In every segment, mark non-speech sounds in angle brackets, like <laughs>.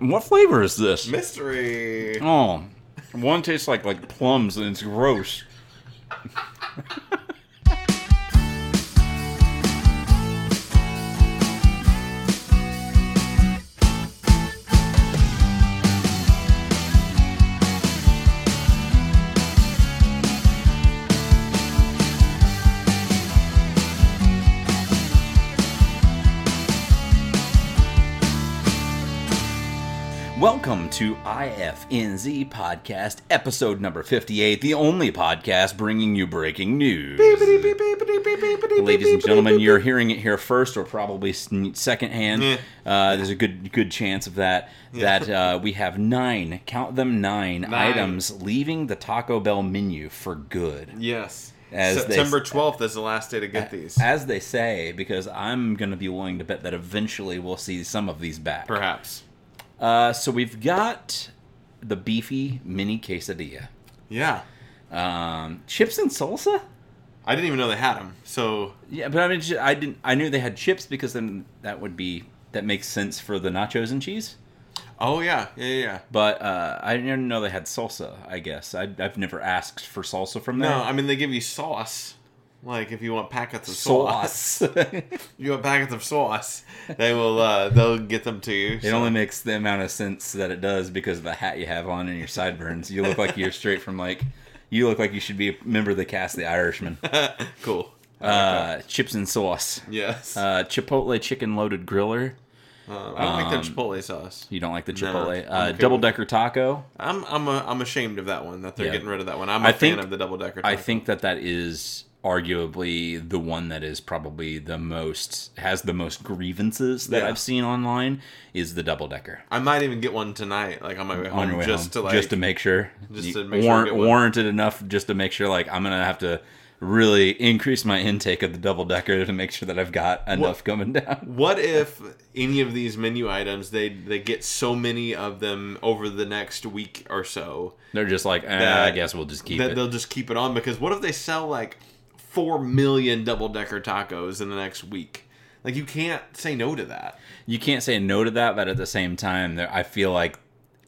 What flavor is this? Mystery. Oh, one tastes like like plums and it's gross. Welcome to IFNZ Podcast, episode number 58, the only podcast bringing you breaking news. Ladies and gentlemen, you're hearing it here first or probably secondhand. Yeah. Uh, there's a good good chance of that. That uh, we have nine, count them nine, items leaving the Taco Bell menu for good. Yes. As they- September 12th is the last day to get these. As they say, because I'm going to be willing to bet that eventually we'll see some of these back. Perhaps. Uh, so we've got the beefy mini quesadilla. Yeah. Um, chips and salsa. I didn't even know they had them. So, Yeah, but I mean, I didn't. I knew they had chips because then that would be that makes sense for the nachos and cheese. oh yeah, yeah, yeah, yeah. But uh, I didn't know they had salsa. I guess I, I've never asked for salsa from there. No, I mean they give you sauce. Like if you want packets of sauce, sauce. <laughs> you want packets of sauce, they will. uh They'll get them to you. It so- only makes the amount of sense that it does because of the hat you have on and your sideburns. You look like you're straight from like, you look like you should be a member of the cast, The Irishman. <laughs> cool. Uh, chips and sauce. yes. Uh, Chipotle chicken loaded griller. Uh, I don't like the chipotle sauce. You don't like the Chipotle. I'm uh, okay double decker taco. I'm I'm a, I'm ashamed of that one that they're Yeah. getting rid of that one. I'm a I fan think- of the double decker. I think that that is arguably the one that is probably the most has the most grievances that Yeah. I've seen online is the double decker I might even get one tonight. Like on my way home, on way just home, to like just to make sure just to make sure warrant, get warranted enough just to make sure like I'm gonna have to really increase my intake of the double decker to make sure that I've got enough coming down. <laughs> What if any of these menu items they they get so many of them over the next week or so They're just like, eh, I guess we'll just keep that it. they'll just keep it on because what if they sell like four million double decker tacos in the next week? Like you can't say no to that. you can't say no to that, but at the same time, I feel like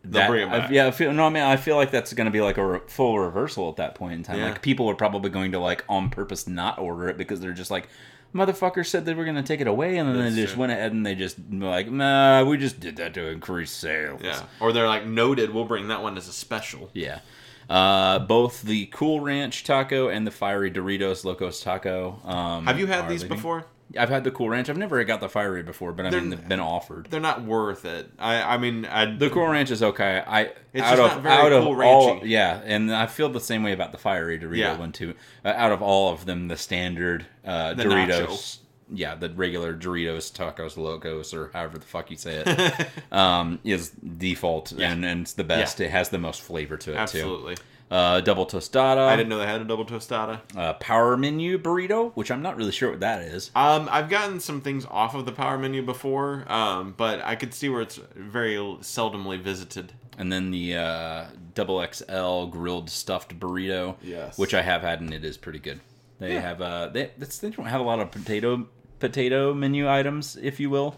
that, I- yeah, I feel no. I mean, I feel like that's going to be like a re- full reversal at that point in time. Yeah. Like people are probably going to like on purpose not order it because they're just like, motherfucker said they were going to take it away, and then That's they just true. went ahead and they just like, nah, we just did that to increase sales. Yeah. Or they're like noted. We'll bring that one as a special. Yeah. Uh, both the Cool Ranch taco and the fiery Doritos Locos taco. Um, Have you had these leaving. before? I've had the Cool Ranch. I've never got the fiery before, but I They're- mean they've been offered. They're not worth it. I I mean I The Cool Ranch is okay. I It's out just of out of Cool all yeah, and I feel the same way about the fiery Dorito Yeah. one too. Uh, out of all of them, the standard uh, The Doritos, nacho. Yeah, the regular Doritos Tacos Locos or however the fuck you say it, <laughs> um, is default Yeah. and, and it's the best. Yeah. It has the most flavor to it absolutely. too. Uh, double tostada, I didn't know they had a double tostada. uh, power menu burrito, which I'm not really sure what that is. Um, I've gotten some things off of the power menu before, um, but I could see where it's very seldomly visited. and then the uh, double XL grilled stuffed burrito, Yes. which I have had and it is pretty good. They Yeah. have uh, they they don't have a lot of potato potato menu items, if you will.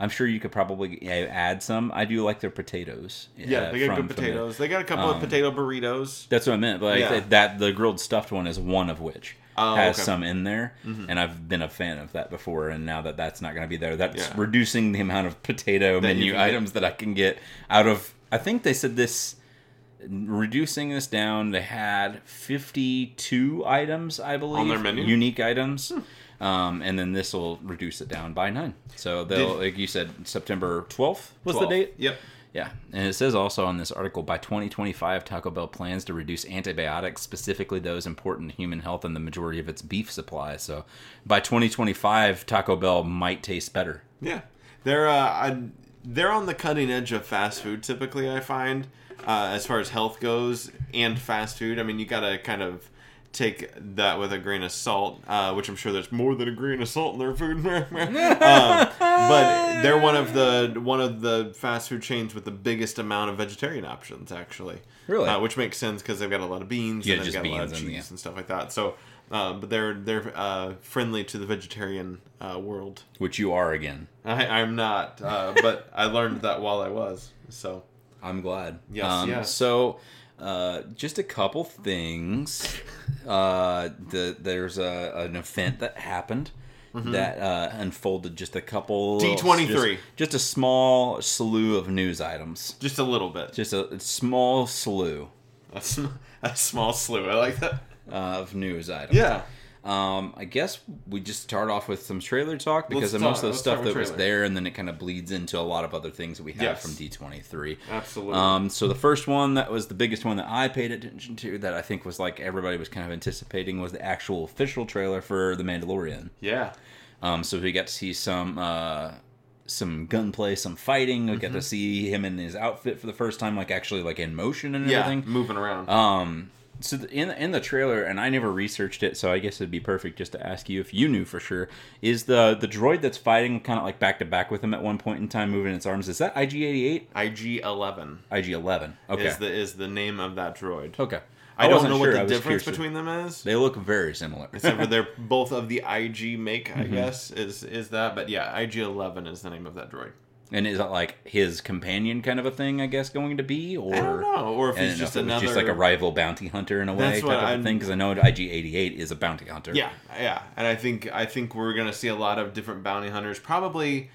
I'm sure you could probably add some. I do like their potatoes. Yeah, uh, they got from- good potatoes. They got a couple um, of potato burritos. that's what I meant. But like, Yeah. that, the grilled stuffed one is one of which Oh, has okay. Mm-hmm. some in there, and I've been a fan of that before. And now that that's not going to be there, that's Yeah. reducing the amount of potato That menu items that I can get out of. I think they said this, reducing this down. They had fifty-two items, I believe, on their menu? unique items. Um, and then this will reduce it down by nine. So they'll, Did- like you said, September twelfth was 12. the date. Yep. Yeah, and it says also on this article by 2025, Taco Bell plans to reduce antibiotics, specifically those important to human health and the majority of its beef supply. So by 2025, Taco Bell might taste better. Yeah, they're uh, I, they're on the cutting edge of fast food. Typically, I find uh, as far as health goes and fast food. I mean, you gotta kind of take that with a grain of salt, uh, which I'm sure there's more than a grain of salt in their food. <laughs> um, but they're one of the one of the fast food chains with the biggest amount of vegetarian options, actually. Really? uh, which makes sense because they've got a lot of beans Yeah, and they've got a lot of beans cheese and- and, stuff like that. So. uh, but they're they're uh, friendly to the vegetarian uh, world. which you are again. I, I'm not, uh, but I learned that while I was. So I'm glad. Yes, Um, yes. So, uh, just a couple things. <laughs> Uh, the there's a an event that happened that uh, unfolded just a couple D23. just, just a small slew of news items. just a little bit, Just a small slew a, sm- a small slew. I like that. uh, of news items. Yeah. Um, I guess we just start off with some trailer talk because of most of the stuff that was there, and then it kind of bleeds into a lot of other things that we have Yes. from D23. Absolutely. Um, so the first one that was the biggest one that I paid attention to, that I think was like everybody was kind of anticipating, was the actual official trailer for The Mandalorian. yeah. Um, so we got to see some uh, some gunplay, some fighting. We Mm-hmm. got to see him in his outfit for the first time, like actually like in motion and Yeah. everything. Moving around. Um, so in in the trailer, and I never researched it, so I guess it'd be perfect just to ask you if you knew for sure. Is the the droid that's fighting kind of like back to back with him at one point in time, moving its arms? Is that IG88? IG Eleven IG11. Okay. is the is the name of that droid. okay. I, don't know sure. what the difference between them is. They look very similar. Except for they're both of the IG make, Mm-hmm. I guess, is is that. But yeah, IG Eleven is the name of that droid. And is that like his companion kind of a thing? I guess going to be, or I don't know, or if he's just if another just like a rival bounty hunter in a way type of I'm- thing. Because I know IG88 is a bounty hunter. Yeah, yeah, and I think I think we're gonna see a lot of different bounty hunters, probably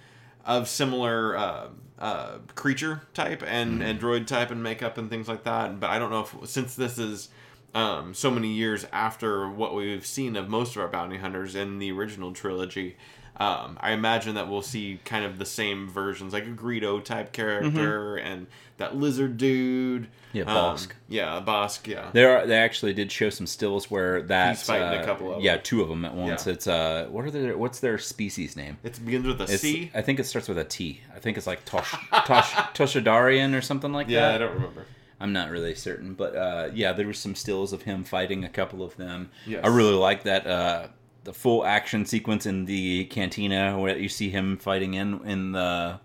of similar uh, uh, creature type and Mm-hmm. and droid type and makeup and things like that. But I don't know if since this is um, so many years after what we've seen of most of our bounty hunters in the original trilogy. Um, I imagine that we'll see kind of the same versions, like a Greedo type character and that lizard dude. Mm-hmm. Yeah, Um, Bossk. yeah, Bossk. Yeah. There, are, they actually did show some stills where that He's fighting a uh, couple of yeah, them. two of them at once. Yeah. It's uh, what are their what's their species name? It begins with a It's, C. I think it starts with a T. I think it's like Tosh, Tosh, <laughs> Toshadarian or something like that. Yeah, I don't remember. I'm not really certain, but uh, yeah, there was some stills of him fighting a couple of them. Yes. I really like that uh, the full action sequence in the cantina where you see him fighting in in the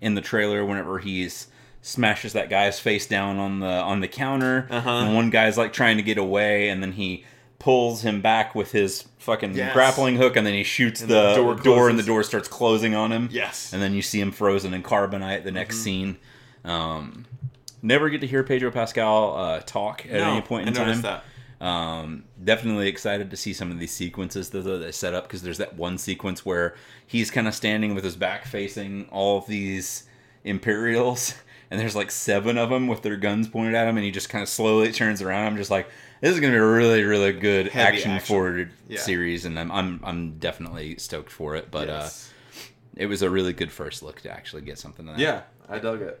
in the trailer whenever he's smashes that guy's face down on the on the counter Uh-huh. and one guy's like trying to get away and then he pulls him back with his fucking Yes. grappling hook and then he shoots And the, the door door, and the door starts closing on him Yes. and then you see him frozen in carbonite the next scene um, never get to hear pedro pascal uh, talk at No, any point in I noticed time that. um, definitely excited to see some of these sequences that they set up because there's that one sequence where he's kind of standing with his back facing all of these Imperials, <laughs> and there's like seven of them with their guns pointed at him, and he just kind of slowly turns around. I'm just like, this is gonna be a really, really good Heavy action action. forward Yeah. series, and I'm, I'm I'm definitely stoked for it. But Yes. uh, it was a really good first look to actually get something. Like that. yeah, I dug it.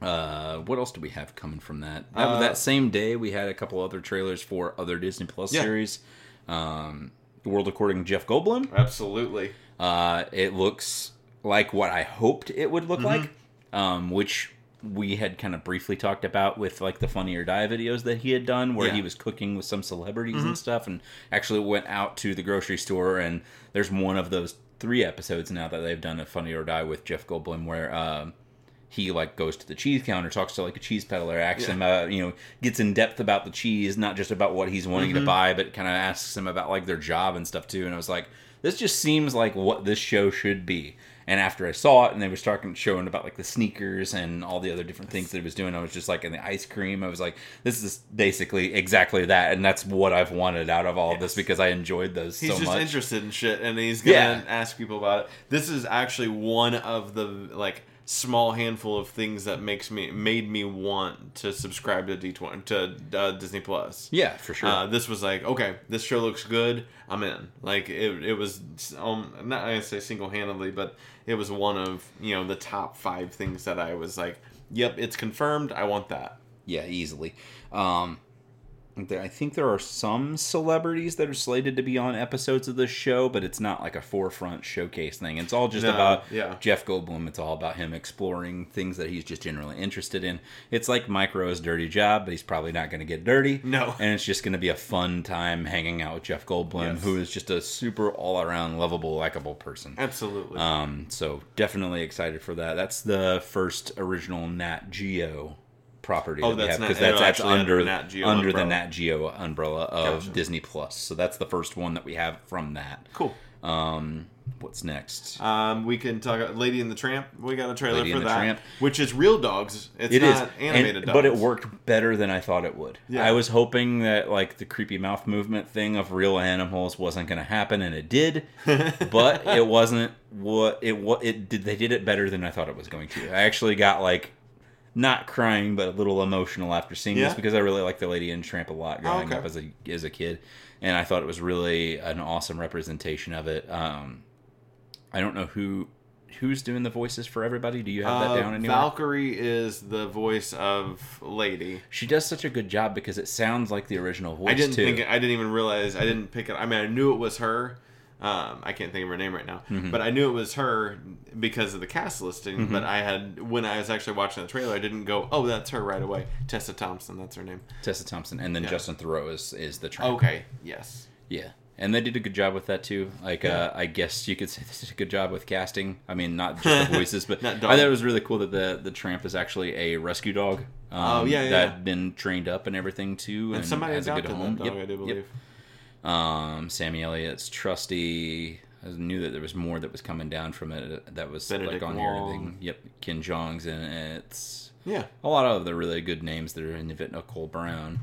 Uh, what else do we have coming from that? That, Uh, that same day, we had a couple other trailers for other Disney Plus Yeah. series. Um, the World According to Jeff Goldblum. Absolutely. Uh, it looks like what I hoped it would Mm-hmm. look like, um, which we had kind of briefly talked about with like the Funny or Die videos that he had done, where Yeah. Mm-hmm. he was cooking with some celebrities and stuff, and actually went out to the grocery store. And there's one of those three episodes now that they've done of Funny or Die with Jeff Goldblum, where um, he like goes to the cheese counter, talks to like a cheese peddler, asks Yeah. him, uh, you know, gets in depth about the cheese, not just about what he's wanting Mm-hmm. to buy, but kind of asks him about like their job and stuff too. And I was like, this just seems like what this show should be. And after I saw it, and they were talking, showing about like the sneakers and all the other different things that he was doing, I was just like, in the ice cream, I was like, this is basically exactly that, and that's what I've wanted out of all of this because I enjoyed those so much. He's so just much. interested in shit, and he's gonna Yeah. ask people about it. This is actually one of the like small handful of things that makes me made me want to subscribe to D twenty to uh, Disney Plus. yeah, for sure. Uh, this was like, okay, this show looks good. I'm in. Like it, it was um, not I say single handedly, but it was one of you know the top five things that I was like, yep, it's confirmed. I want that. Yeah, easily. Um, I think there are some celebrities that are slated to be on episodes of this show, but it's not like a forefront showcase thing. It's all just No, about yeah. Jeff Goldblum. It's all about him exploring things that he's just generally interested in. It's like Mike Rowe's dirty job, but he's probably not going to get dirty. No. and it's just going to be a fun time hanging out with Jeff Goldblum, Yes. who is just a super all around lovable, likable person. Absolutely. Um, so definitely excited for that. That's the first original Nat Geo property Oh, that we have because that's, oh, that's actually under under Nat Geo under the. Nat Geo umbrella of Gotcha. Disney Plus. So that's the first one that we have from that. Cool. Um, what's next? Um, we can talk. Lady and the Tramp. We got a trailer Lady for and the that, Tramp. which is real dogs. It's It is not animated and- dogs, but it worked better than I thought it would. Yeah. I was hoping that like the creepy mouth movement thing of real animals wasn't going to happen, and it did. <laughs> but it wasn't what it what it did. They did it better than I thought it was going to. I actually got like not crying, but a little emotional after seeing Yeah? this because I really liked the Lady and Tramp a lot growing okay. up as a as a kid, and I thought it was really an awesome representation of it. Um, I don't know who who's doing the voices for everybody. Do you have that Uh, down anywhere? Valkyrie is the voice of Lady. She does such a good job because it sounds like the original voice I didn't too. think. I didn't even realize. I didn't pick it. I mean, I knew it was her. Um, I can't think of her name right now, Mm-hmm. but I knew it was her because of the cast listing. But I had when I was actually watching the trailer, I didn't go, "Oh, that's her" right away. Tessa Thompson, that's her name. Tessa Thompson, and then Yeah. Justin Theroux is is the tramp. Okay, yes. Yeah, and they did a good job with that too. Like, Yeah. uh, I guess you could <laughs> say they did a good job with casting. I mean, not just the <laughs> voices, but I thought it was really cool that the the tramp is actually a rescue dog. Um, Oh, yeah, yeah, that yeah. had been trained up and everything too, And somebody has a good home. that dog, Yep, I do yep. Um, Sam Elliott's trusty. I knew that there was more that was coming down from it. That was Benedict like on here and everything. Yep, Ken Jeong's in it. It's Yeah. a lot of the really good names that are in it. Nicole Brown.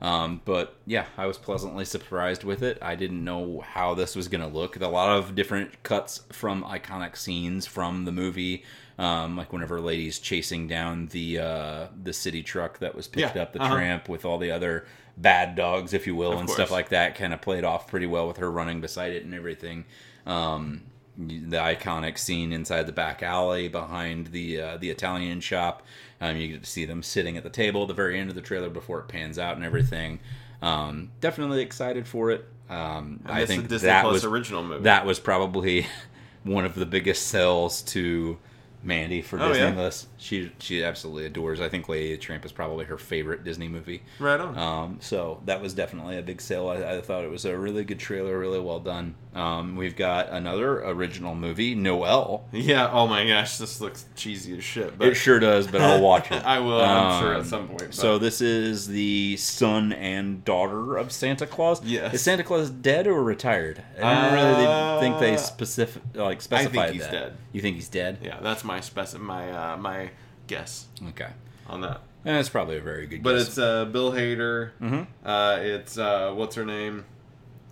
Um, but yeah, I was pleasantly surprised with it. I didn't know how this was going to look. A lot of different cuts from iconic scenes from the movie, um, like whenever ladies chasing down the uh, the city truck that was picked Yeah, up the uh-huh. tramp with all the other bad dogs, if you will, Of and course. stuff like that. Kind of played off pretty well with her running beside it and everything. Um, the iconic scene inside the back alley behind the uh, the Italian shop. Um, you get to see them sitting at the table at the very end of the trailer before it pans out and everything. Um, definitely excited for it. Um, I think Disney that Plus was original movie. that was probably <laughs> one of the biggest sells to Mandy for Oh, Disney yeah? Plus. She she absolutely adores. I think Lady Tramp is probably her favorite Disney movie. right on. Um, so that was definitely a big sale. I, I thought it was a really good trailer, really well done. Um, we've got another original movie, Noelle. yeah. Oh my gosh, this looks cheesy as shit. But It sure does, but I'll watch it. <laughs> I will. I'm sure Um, at some point. but- So this is the son and daughter of Santa Claus. Yes. Is Santa Claus dead or retired? I don't really Uh, think they specific like specified he's that. dead. You think he's dead? yeah, that's my spec- my uh, my guess Okay. on that. And that's probably a very good guess. But guess. it's uh, Bill Hader. Mhm. Uh, it's uh, what's her name?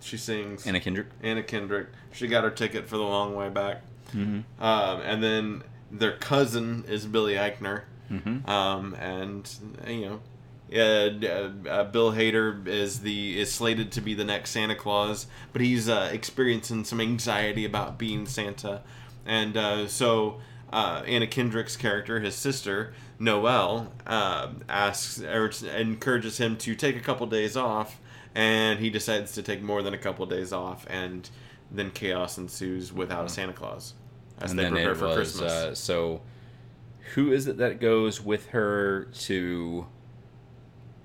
She sings Anna Kendrick. Anna Kendrick. She got her ticket for the long way back. Mm-hmm. Um, and then their cousin is Billy Eichner. Mm-hmm. Um, and you know, uh, uh, uh, Bill Hader is the is slated to be the next Santa Claus, but he's uh, experiencing some anxiety about being Santa, and uh, so uh, Anna Kendrick's character, his sister Noelle, uh, asks or encourages him to take a couple days off, and he decides to take more than a couple days off, and then chaos ensues without a Santa Claus as and they then prepare for was Christmas. uh, so. Who is it that goes with her to?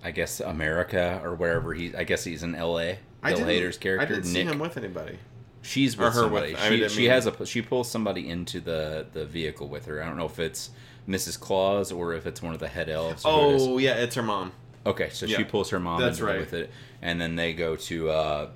I guess America or wherever he. I guess he's in L.A. I Bill Hader's character I didn't Nick. see him with anybody. She's with her somebody. with- she didn't she has a she pulls somebody into the the vehicle with her. I don't know if it's Mrs. Claus or if it's one of the head elves. who it. Oh yeah, it's her mom. okay. So she pulls her mom That's into right. with it, and then they go to uh,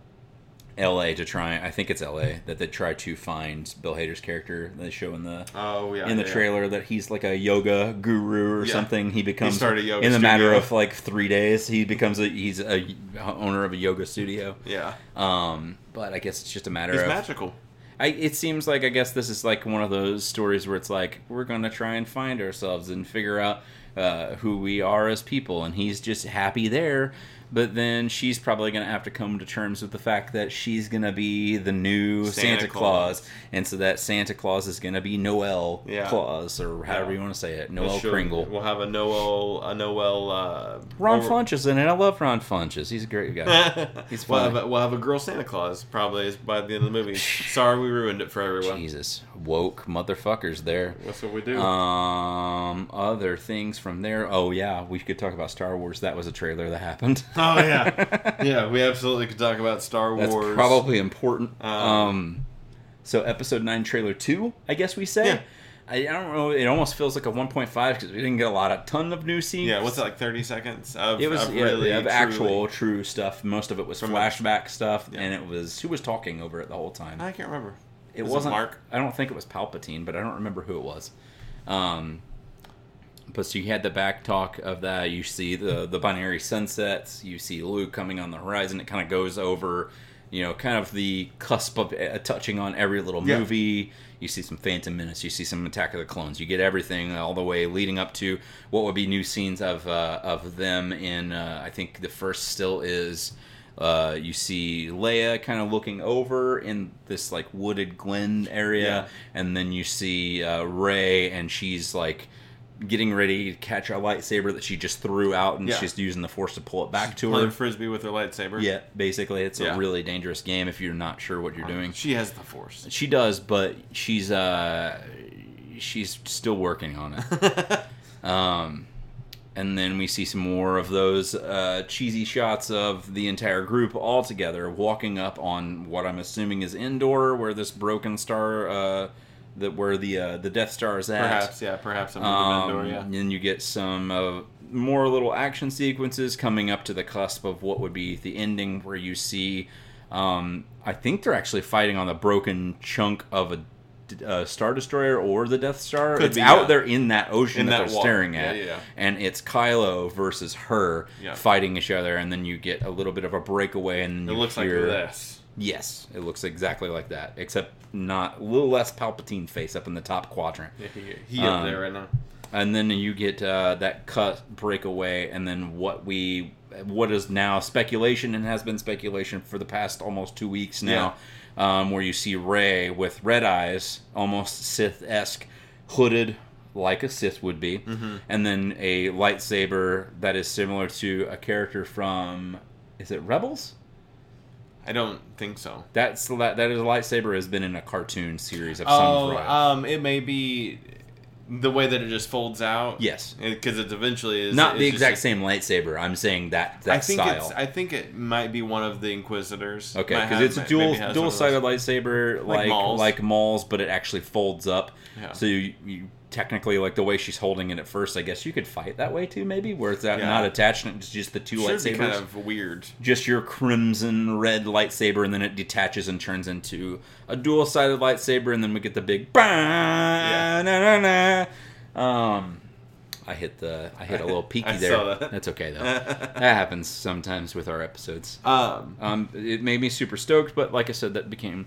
L.A. to try. I think it's L.A. that they try to find Bill Hader's character. They show in the Oh yeah, in the yeah, yeah. trailer that he's like a yoga guru or Yeah. something. He becomes yoga in the matter of like three days. He becomes a he's a owner of a yoga studio. Yeah, Um, but I guess it's just a matter he's of magical. I, it seems like I guess this is like one of those stories where it's like we're gonna try and find ourselves and figure out uh, who we are as people, and he's just happy there. But then she's probably gonna have to come to terms with the fact that she's gonna be the new Santa, Santa Claus. Claus. and so that Santa Claus is gonna be Noelle Yeah. Claus or however Yeah. you want to say it, Noelle She'll- Kringle. We'll have a Noel, a Noel. Uh, Ron over- Funches in it. I love Ron Funches. He's a great guy. <laughs> He's we'll, have a, we'll have a girl Santa Claus probably by the end of the movie. <laughs> Sorry, we ruined it for everyone. Jesus, woke motherfuckers there. That's what we do. Um, other things from there. Oh yeah, we could talk about Star Wars. That was a trailer that happened. <laughs> oh yeah, <laughs> yeah. We absolutely could talk about Star That's Wars. probably important. Um, Um, so episode nine, trailer two, I guess we say. I, I don't know. It almost feels like a 1.5 because we didn't get a lot, a ton of new scenes. Yeah, what's it like? Thirty seconds of It was of yeah, really of actual true stuff. Most of it was flashback stuff, Yeah. and it was who was talking over it the whole time. I can't remember. It Was it wasn't Mark? I don't think it was Palpatine, but I don't remember who it was. Um, but so you had the back talk of that. You see the the binary sunsets. You see Luke coming on the horizon. It kind of goes over, you know, kind of the cusp of uh, touching on every little Yeah. movie. You see some Phantom Menace. You see some Attack of the Clones. You get everything all the way leading up to what would be new scenes of uh, of them in. Uh, I think the first still is. Uh, you see Leia kind of looking over in this like wooded glen area, Yeah. and then you see uh, Rey, and she's like getting ready to catch a lightsaber that she just threw out, and Yeah. she's using the Force to pull it back to Playing her. frisbee with her lightsaber. Yeah, basically, it's Yeah. a really dangerous game if you're not sure what you're doing. She has the force. She does, but she's uh, she's still working on it. <laughs> Um, and then we see some more of those uh, cheesy shots of the entire group all together walking up on what I'm assuming is Endor, where this broken star, uh, that where the uh, the Death Star is at. Perhaps, yeah, perhaps I'm Um, yeah. And then you get some uh, more little action sequences coming up to the cusp of what would be the ending, where you see. Um, I think they're actually fighting on the broken chunk of a, a star destroyer or the Death Star. Could it's be, out yeah. there in that ocean In that, that they're water. staring at, yeah, yeah. and it's Kylo versus her fighting each other, and then you get a little bit of a breakaway, and It looks like hear, this. Yes, it looks exactly like that, except not a little less Palpatine face up in the top quadrant Yeah, <laughs> he, he up Um, there right now. and then you get uh, that cut breakaway, and then what we what is now speculation and has been speculation for the past almost two weeks now, um, where you see Rey with red eyes, almost Sith esque, hooded like a Sith would be, Mm-hmm. and then a lightsaber that is similar to a character from is it Rebels? I don't think so. That's that that is a lightsaber has been in a cartoon series of some Oh, variety. um, it may be the way that it just folds out. Yes. because it eventually is Not the just exact same lightsaber. I'm saying that that I think style. it's. I think it might be one of the Inquisitors. Okay, Might because have- it's a dual has one of dual those. sided lightsaber like Maul's. like Maul's, but it actually folds up. Yeah. So you, you technically like the way she's holding it at first. I guess you could fight that way too, maybe where it's that Yeah. not attached and it's just the two Should lightsabers. kind of weird. Just your crimson red lightsaber, and then it detaches and turns into a dual sided lightsaber, and then we get the big. Yeah. Na, na, na. Um, I hit the I hit a little <laughs> peaky there. that. That's okay though. <laughs> that happens sometimes with our episodes. Um, Um, it made me super stoked, but like I said, that became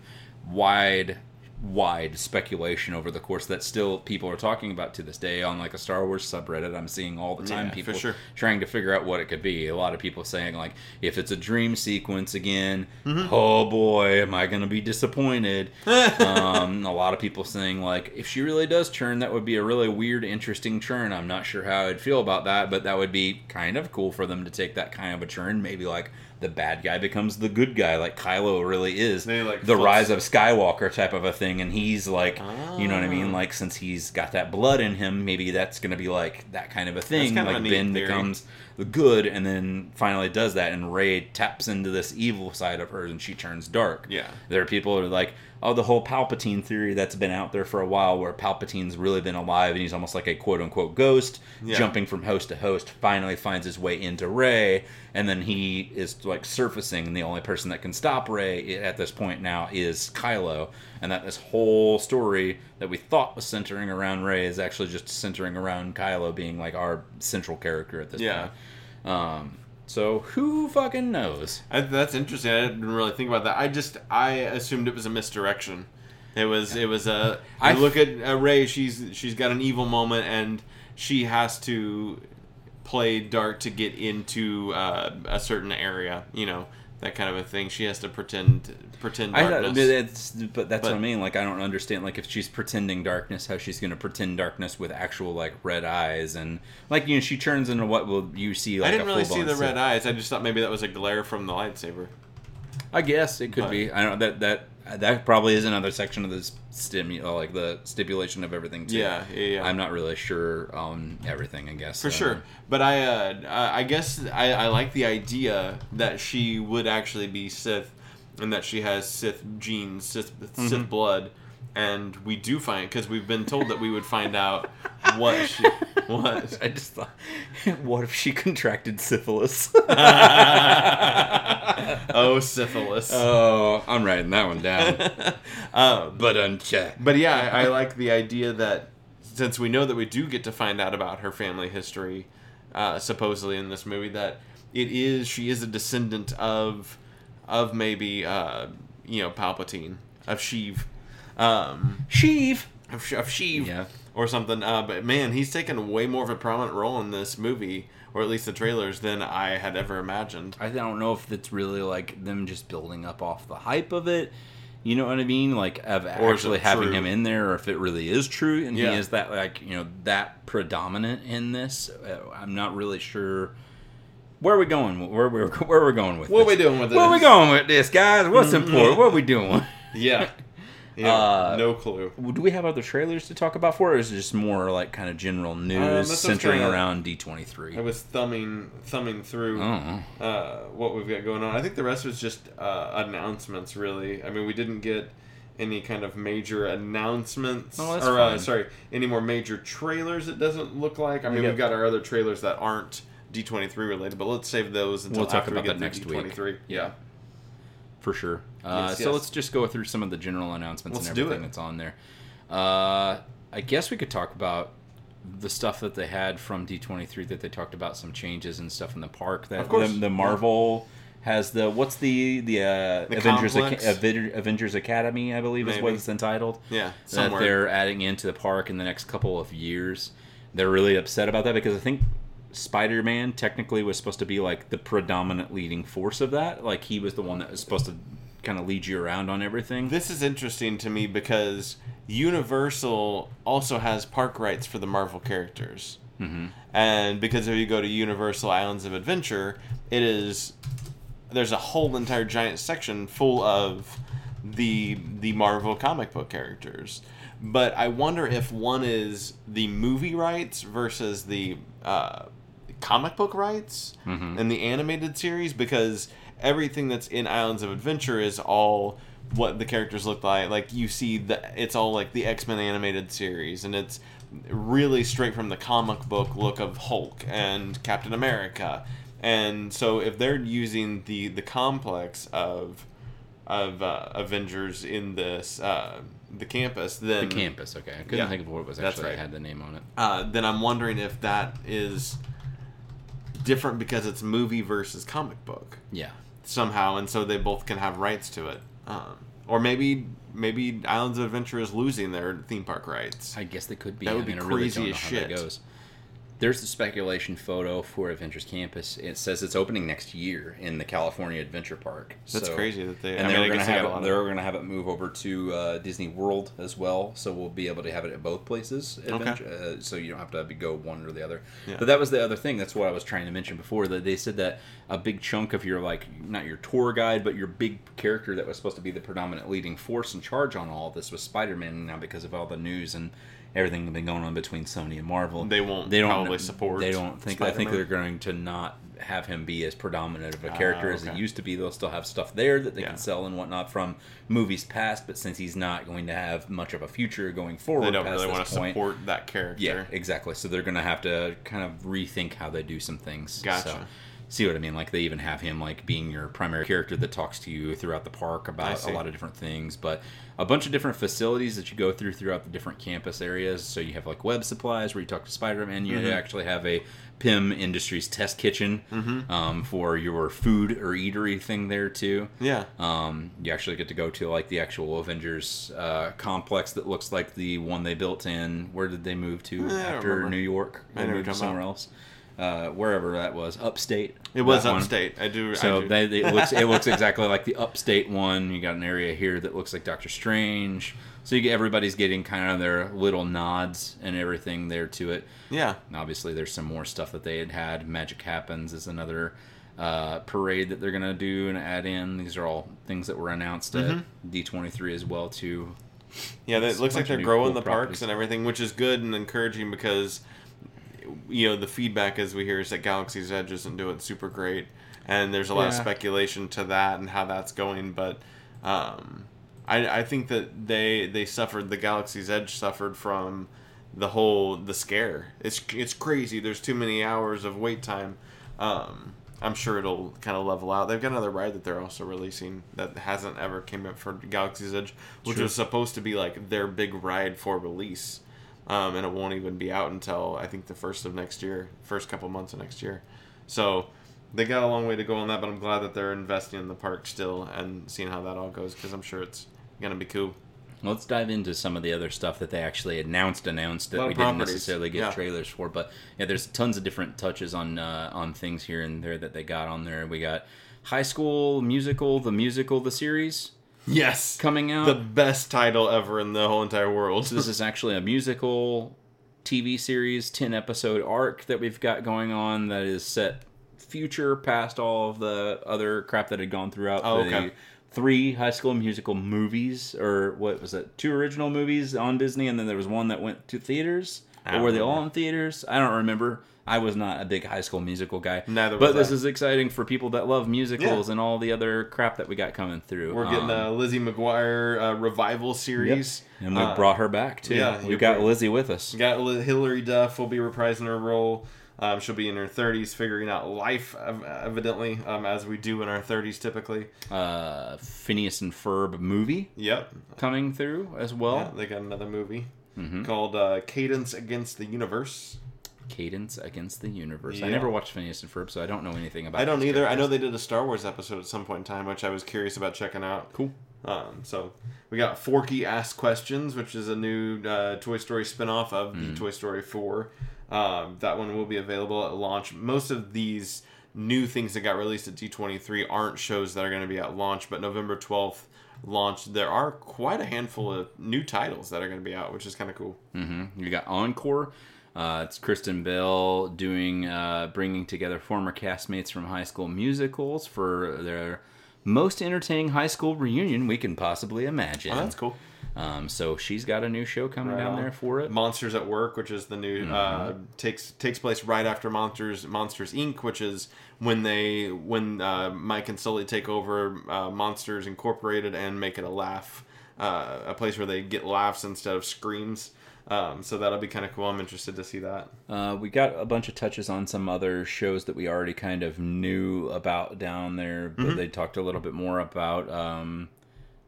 wide, wide speculation over the course that still people are talking about to this day on like a Star Wars subreddit. I'm seeing all the time Yeah, people sure. trying to figure out what it could be. A lot of people saying like, if it's a dream sequence again, Mm-hmm. oh boy, am I going to be disappointed. <laughs> um, a lot of people saying like, if she really does churn, that would be a really weird, interesting churn. I'm not sure how I'd feel about that, but that would be kind of cool for them to take that kind of a churn. Maybe like the bad guy becomes the good guy, like Kylo really is. Like, the rise of Skywalker type of a thing, and he's like, you know what I mean? Ah. Like since he's got that blood in him, maybe that's gonna be like that kind of a thing. like Ben theory. becomes the good, and then finally does that, and Rey taps into this evil side of hers, and she turns dark. Yeah. There are people who are like, oh, the whole Palpatine theory that's been out there for a while, where Palpatine's really been alive and he's almost like a quote unquote ghost, Yeah. jumping from host to host, finally finds his way into Rey, and then he is like surfacing, and the only person that can stop Rey at this point now is Kylo, and that this whole story that we thought was centering around Rey is actually just centering around Kylo being like our central character at this Yeah. point. Um, so who fucking knows? I, that's interesting. I didn't really think about that. I just I assumed it was a misdirection. It was it was a. I look at uh, Rey. She's she's got an evil moment, and she has to play dark to get into uh, a certain area. You know that kind of a thing. She has to pretend pretend darkness. thought, but that's, but that's But- what I mean. Like, I don't understand. Like, if she's pretending darkness, how she's going to pretend darkness with actual like red eyes and like you know she turns into what will you see like I didn't really see the red eyes. I just thought maybe that was a glare from the lightsaber. I guess it could But- be. I don't know that that that probably is another section of this stimu like the stipulation of everything. Too. Yeah, yeah, yeah. I'm not really sure on everything. I guess For Uh, sure, but I, uh, I I guess I, I like the idea that she would actually be Sith, and that she has Sith genes, Sith, Mm-hmm. Sith blood, and we do find because we've been told that we would find out <laughs> what she what. <laughs> I just thought, <laughs> what if she contracted syphilis? oh, syphilis. oh, I'm writing that one down. Uh, But unchecked. But yeah, I, I like the idea that since we know that we do get to find out about her family history, uh, supposedly in this movie, that it is she is a descendant of of maybe uh, you know Palpatine of Sheev, um, Sheev. of, of Sheev Yeah. or something. Uh, but man, he's taken way more of a prominent role in this movie, or at least the trailers, than I had ever imagined. I don't know if it's really like them just building up off the hype of it. You know what I mean? Like of Or actually having true? him in there, or if it really is true, and Yeah. he is that like you know that predominant in this. Uh, I'm not really sure. Where are we going? Where we <laughs> where are we going with What are this? we doing with this? Where are we going with this, guys? What's important? What are we doing? Yeah, <laughs> yeah, Uh, no clue. Do we have other trailers to talk about for, it, or is it just more like kind of general news Um, centering around D twenty three? I was thumbing thumbing through. Oh, uh, what we've got going on. I think the rest was just uh, announcements, really. I mean, we didn't get any kind of major announcements, Oh, or uh, sorry, any more major trailers. It doesn't look like. I mean, got- we've got our other trailers that aren't D twenty three related, but let's save those until We'll talk after about we get that next to week. D twenty three. Yeah. for sure. Uh, Yes, so yes. let's just go through some of the general announcements Let's and everything that's on there. Uh, I guess we could talk about the stuff that they had from D23 that they talked about some changes and stuff in the park. That Of course. the, the Marvel has the what's the the, uh, The Avengers? Aca- Avengers Academy, I believe is what it's entitled. Yeah, that somewhere. they're adding into the park in the next couple of years. They're really upset about that because I think Spider Man technically was supposed to be like the predominant leading force of that. Like he was the one that was supposed to kind of lead you around on everything. This is interesting to me because Universal also has park rights for the Marvel characters. Mhm. And because if you go to Universal Islands of Adventure, it is there's a whole entire giant section full of the the Marvel comic book characters. But I wonder if one is the movie rights versus the uh, comic book rights Mhm. and the animated series because everything that's in Islands of Adventure is all what the characters look like. Like you see the it's all like the X Men animated series and it's really straight from the comic book look of Hulk and Captain America. And so if they're using the the complex of of uh, Avengers in this uh, the campus, then The campus, okay. I couldn't Yeah, think of what it was that's actually right. had the name on it. uh, then I'm wondering if that is different because it's movie versus comic book Yeah. Somehow, and so they both can have rights to it. Um, or maybe maybe Islands of Adventure is losing their theme park rights. I guess they could be. That would I be mean, I really crazy know as shit. There's the speculation photo for Avengers Campus. It says it's opening next year in the California Adventure Park. That's So- crazy that they. And I they're going to they have got a lot it, they're going to have it move over to uh, Disney World as well, so we'll be able to have it at both places. Adventure, uh, so you don't have to go one or the other. Yeah. But that was the other thing. That's what I was trying to mention before. That they said that a big chunk of your like not your tour guide, but your big character that was supposed to be the predominant leading force in charge on all this was Spider-Man. Now because of all the news and everything that's been going on between Sony and Marvel, They won't They don't probably support They don't think. I think they're going to not have him be as predominant of a ah, character as he used to be. They'll still have stuff there that they Yeah. can sell and whatnot from movies past, but since he's not going to have much of a future going forward, They don't really want to point, support that character. Yeah, exactly. So they're going to have to kind of rethink how they do some things. Gotcha. So, see what I mean? Like they even have him like being your primary character that talks to you throughout the park about a lot of different things, but a bunch of different facilities that you go through throughout the different campus areas. So you have like web supplies where you talk to Spider-Man. You Mhm. actually have a Pym Industries test kitchen Mhm. um, for your food or eatery thing there too. Yeah. Um, you actually get to go to like the actual Avengers uh, complex that looks like the one they built in. Where did they move to Eh, I after. New York? They moved somewhere else, uh, wherever that was, upstate. It was that one. upstate. I do. So I do. they, it looks it looks <laughs> exactly like the upstate one. You got an area here that looks like Doctor Strange. So you get everybody's getting kind of their little nods and everything there to it. yeah. And obviously, there's some more stuff that they had had. Magic Happens is another uh, parade that they're gonna do and add in. These are all things that were announced Mhm. at D23 as well too. Yeah, it looks like they're growing cool the properties. parks and everything, which is good and encouraging because you know the feedback as we hear is that Galaxy's Edge isn't doing super great, and there's a lot of speculation to that and how that's going. But um, I, I think that they they suffered the Galaxy's Edge suffered from the whole the scare. It's it's crazy. There's too many hours of wait time. Um, I'm sure it'll kind of level out. They've got another ride that they're also releasing that hasn't ever came up for Galaxy's Edge, which True. was supposed to be like their big ride for release, um, and it won't even be out until I think the first of next year, first couple months of next year. So they got a long way to go on that, but I'm glad that they're investing in the park still and seeing how that all goes because I'm sure it's gonna be cool. Let's dive into some of the other stuff that they actually announced announced that we didn't properties, necessarily get yeah. trailers for. But yeah, there's tons of different touches on uh, on things here and there that they got on there. We got High School Musical, the musical, the series Yes, coming out. the best title ever in the whole entire world. So this is <laughs> actually a musical TV series, 10 episode arc that we've got going on that is set future past all of the other crap that had gone throughout Oh, the okay. three high school musical movies or what was it? Two original movies on Disney and then there was one that went to theaters. Or were they all in theaters? I don't remember. I was not a big high school musical guy. Neither But this I. is exciting for people that love musicals Yeah. and all the other crap that we got coming through. We're getting Um, a Lizzie McGuire uh, revival series. and we Uh, brought her back too. yeah, we got Lizzie with us. We got Hilary Duff will be reprising her role. Um, she'll be in her 30s, figuring out life, evidently, um, as we do in our 30s typically. uh, Phineas and Ferb movie Yep. coming through as Yeah, well. they got another movie Mm-hmm. called uh, Candace Against the Universe. Candace Against the Universe. I never watched Phineas and Ferb, so I don't know anything about. It. I don't either. I know they did a Star Wars episode at some point in time, which I was curious about checking out. Cool. Um, so we got Forky Ask Questions, which is a new uh, Toy Story spinoff of Mm. the Toy Story 4. Um, that one will be available at launch. Most of these new things that got released at D23 aren't shows that are going to be at launch, but November 12th launch, there are quite a handful of new titles that are going to be out, which is kind of cool. hmm You got Encore. Uh, it's Kristen Bell doing, uh, bringing together former castmates from high school musicals for their most entertaining high school reunion we can possibly imagine. Oh, that's cool. Um, so she's got a new show coming Right down on. there for it. Monsters at Work, which is the new uh, Mm-hmm. takes takes place right after Monsters Monsters Inc., which is when they when uh, Mike and Sully take over uh, Monsters Incorporated and make it a laugh, uh, a place where they get laughs instead of screams. Um, so that'll be kind of cool. I'm interested to see that. Uh, we got a bunch of touches on some other shows that we already kind of knew about down there, but Mm-hmm. they talked a little bit more about um,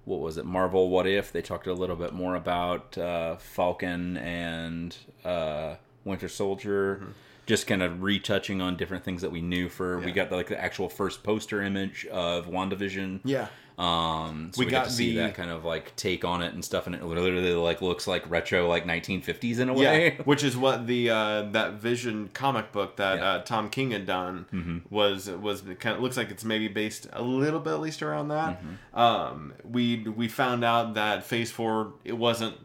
what was it, Marvel What If? They talked a little bit more about uh, Falcon and uh, Winter Soldier. Mm-hmm. Just kind of retouching on different things that we knew for. We Yeah. got like the actual first poster image of WandaVision. Yeah. Um, so We we, got, got to see the- that kind of like take on it and stuff, and it literally like looks like retro, like 1950s in a Yeah, way. <laughs> which is what the uh, that Vision comic book that Yeah. uh, Tom King had done was was kind of looks like it's maybe based a little bit at least around that. Um, we we found out that Phase Four it wasn't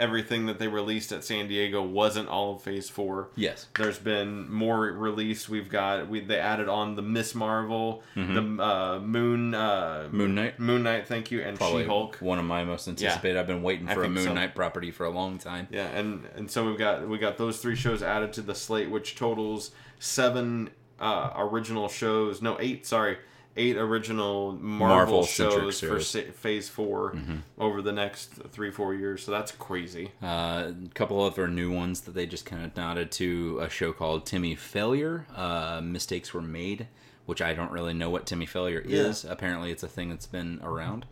everything that they released at San Diego wasn't all of Phase Four. yes. There's been more released. We've got we they added on the Miss Marvel, the uh, Moon uh, Moon Knight. Moon Knight, thank you, and She Hulk. one of my most anticipated. I've been waiting for a Moon so. Knight property for a long time. Yeah, and and so we've got we got those three shows added to the slate, which totals seven uh, original shows. No, eight. Sorry, eight original Marvel, Marvel-centric shows for Phase 4 over the next three four years. So that's crazy. Uh, a couple other new ones that they just kind of nodded to a show called Timmy Failure. Uh, Mistakes were made, which I don't really know what Timmy Failure is. Apparently, it's a thing that's been around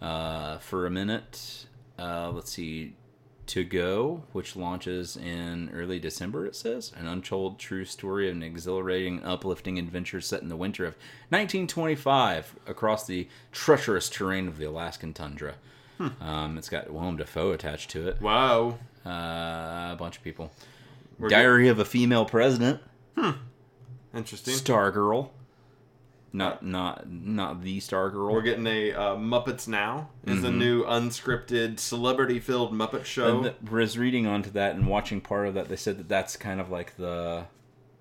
uh, for a minute. Uh, let's see. Togo, which launches in early December, it says. An untold true story of an exhilarating, uplifting adventure set in the winter of 1925 across the treacherous terrain of the Alaskan tundra. Um, it's got Willem Dafoe attached to it. Wow. Uh, a bunch of people. We're Diary of a Female President. Interesting. Stargirl. Not not not the Stargirl. We're getting a uh, Muppets Now is a new unscripted celebrity filled Muppet show. And the, was reading onto that and watching part of that. They said that that's kind of like the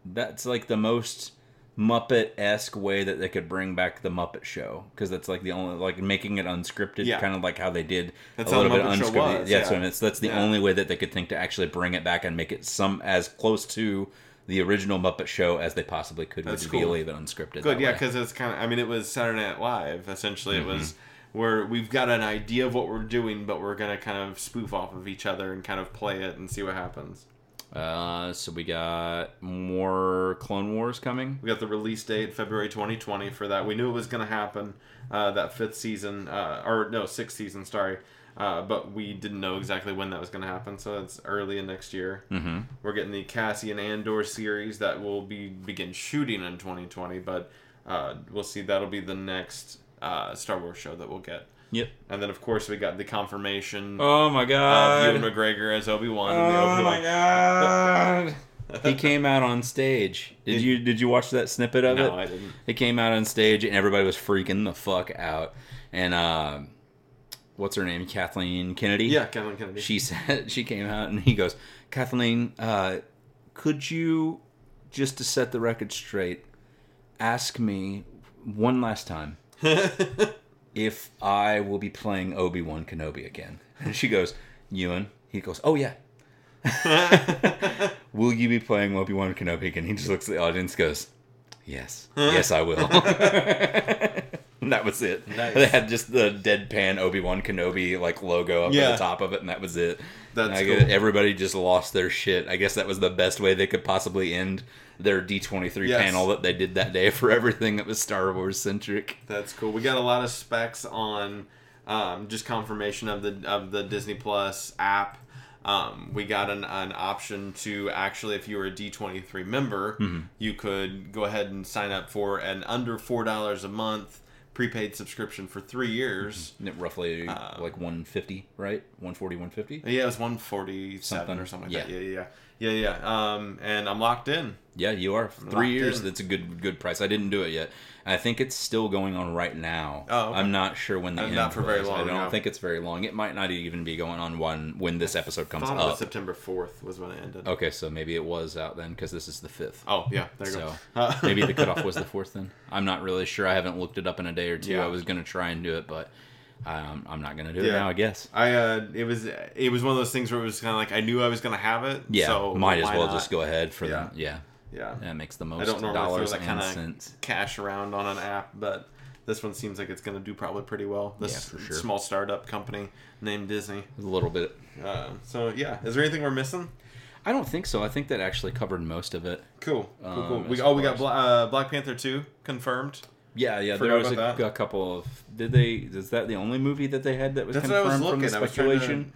that's like the most Muppet esque way that they could bring back the Muppet Show because that's like the only like making it unscripted, Yeah. kind of like how they did That's a little bit unscripted. was, yeah, yeah. so it's that's the Yeah. only way that they could think to actually bring it back and make it some as close to the original Muppet Show as they possibly could That's would be cool. leave it unscripted. Good, yeah, because it's kind of. I mean, it was Saturday Night Live. Essentially, it was we're we've got an idea of what we're doing, but we're gonna kind of spoof off of each other and kind of play it and see what happens. Uh, so we got more Clone Wars coming. We got the release date February 2020 for that. We knew it was gonna happen. Uh, that fifth season, uh, or no, sixth season, sorry. Uh, but we didn't know exactly when that was going to happen, so it's early in next year. Mm-hmm. We're getting the Cassian Andor series that will be begin shooting in 2020, but uh, we'll see. That'll be the next uh, Star Wars show that we'll get. Yep. And then, of course, we got the confirmation Oh my of god. Ewan McGregor as Obi Wan. Oh my god. he <laughs> came out on stage. Did you did you watch that snippet of it? No, I didn't. He came out on stage and everybody was freaking the fuck out. And uh, what's her name? Kathleen Kennedy. Yeah, Kathleen Kennedy. She said <laughs> she came out and he goes, Kathleen, uh, could you just to set the record straight, ask me one last time <laughs> if I will be playing Obi Wan Kenobi again? <laughs> And she goes, Ewan. He goes, Oh yeah. will you be playing Obi Wan Kenobi again? He just looks at the audience, goes, Yes, yes, I will. And <laughs> that was it. Nice. They had just the deadpan Obi Wan Kenobi like logo up at the top of it, and that was it. That's cool. everybody just lost their shit. I guess that was the best way they could possibly end their D twenty three panel that they did that day for everything that was Star Wars centric. That's cool. We got a lot of specs on um, just confirmation of the of the Disney Plus app. Um, we got an, an option to actually, if you were a D23 member, you could go ahead and sign up for an under four dollars a month prepaid subscription for three years. Roughly Uh, like one fifty, right? 140, 150? Yeah, it was one forty seven Something. or something like Yeah. that. Yeah, yeah, yeah, yeah, yeah. Um, and I'm locked in. Yeah, you are. Three years. in. That's a good good price. I didn't do it yet. I think it's still going on right now. Oh, okay. I'm not sure when the Uh, end not for very long. I don't no. think it's very long. It might not even be going on one when this episode comes up. September fourth was when it ended. Okay, so maybe it was out then because this is the fifth. Oh yeah, there you So go. <laughs> Uh, maybe the cutoff was the fourth then. I'm not really sure. I haven't looked it up in a day or two. Yeah. I was gonna try and do it, but um, I'm not gonna do it now. I guess. I uh, it was it was one of those things where it was kind of like I knew I was gonna have it. Yeah, so might as well not? just go ahead for Yeah. the yeah. Yeah, That makes the I most don't normally throw dollars that and cents. cash around on an app, but this one seems like it's gonna do probably pretty well. This Yeah, for sure. small startup company named Disney. A little bit. Uh, so yeah, is there anything we're missing? I don't think so. I think that actually covered most of it. Cool, cool, cool. Um, We oh we got Bla- uh, Black Panther two confirmed. Yeah, yeah. Forgot there was a, a couple of. Did they? Is that the only movie that they had that was That's what I confirmed from the. I speculation?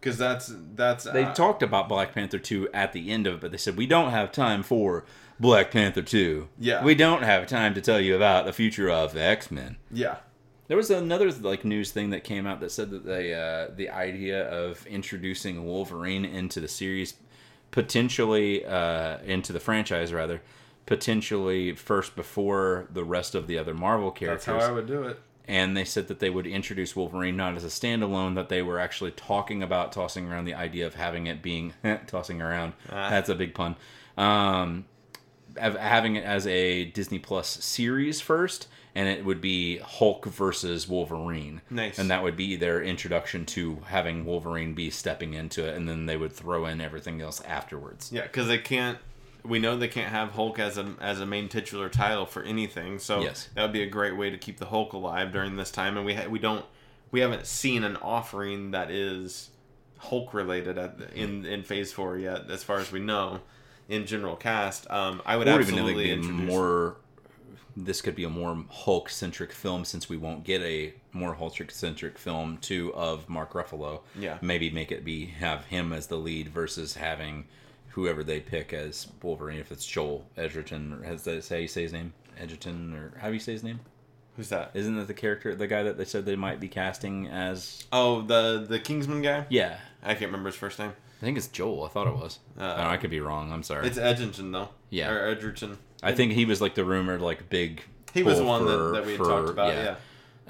Because that's that's They uh, talked about Black Panther 2 at the end of it, but they said, we don't have time for Black Panther 2. Yeah. We don't have time to tell you about the future of X Men. Yeah, There was another like news thing that came out that said that they, uh, the idea of introducing Wolverine into the series, potentially uh, into the franchise rather, potentially first before the rest of the other Marvel characters. that's how I would do it. And they said that they would introduce Wolverine not as a standalone, that they were actually talking about tossing around the idea of having it being <laughs> tossing around. Ah. That's a big pun. Um, having it as a Disney Plus series first, and it would be Hulk versus Wolverine. Nice. And that would be their introduction to having Wolverine be stepping into it, and then they would throw in everything else afterwards. Yeah, because they can't. We know they can't have Hulk as a as a main titular title for anything. So Yes. that would be a great way to keep the Hulk alive during this time. And we ha- we don't we haven't seen an offering that is Hulk related at the, in in Phase Four yet, as far as we know. In general cast, um, I would Or even absolutely be introduce more. This could be a more Hulk centric film since we won't get a more Hulk centric film too of Mark Ruffalo. Yeah. maybe make it be have him as the lead versus having whoever they pick as Wolverine. If it's Joel Edgerton, or has that how you say his name? Edgerton, or how do you say his name? Who's that? Isn't that the character, the guy that they said they might be casting as? Oh, the the Kingsman guy. Yeah, I can't remember his first name. I think it's Joel. I thought it was. Uh, I, know, I could be wrong. I'm sorry. It's Edgerton though. Yeah. or Edgerton. I think he was like the rumored like big. He was the one for- that, that we had for- talked about. Yeah.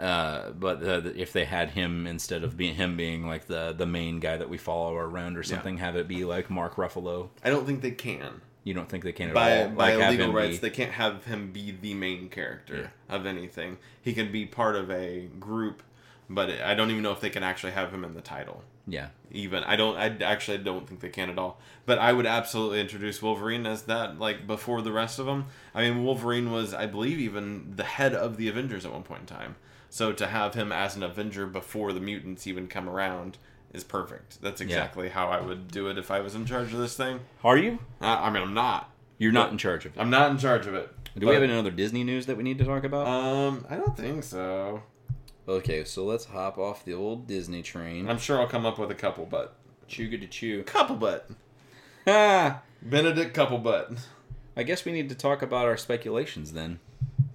Uh, but uh, if they had him instead of being him being like the the main guy that we follow around or something, have it be like Mark Ruffalo. I don't think they can. You don't think they can at by all? by like legal rights, be- they can't have him be the main character of anything. He can be part of a group, but I don't even know if they can actually have him in the title. yeah, Even I don't. I actually don't think they can at all. But I would absolutely introduce Wolverine as that, like before the rest of them. I mean, Wolverine was, I believe, even the head of the Avengers at one point in time. So to have him as an Avenger before the mutants even come around is perfect. That's exactly how I would do it if I was in charge of this thing. Are you? Uh, I mean, I'm not. You're not in charge of it. I'm not in charge of it. Do we have any other Disney news that we need to talk about? Um, I don't think so. okay, so let's hop off the old Disney train. I'm sure I'll come up with a couple, but chew good to chew. couple butt. Ah, <laughs> Benedict couple butt. I guess we need to talk about our speculations then.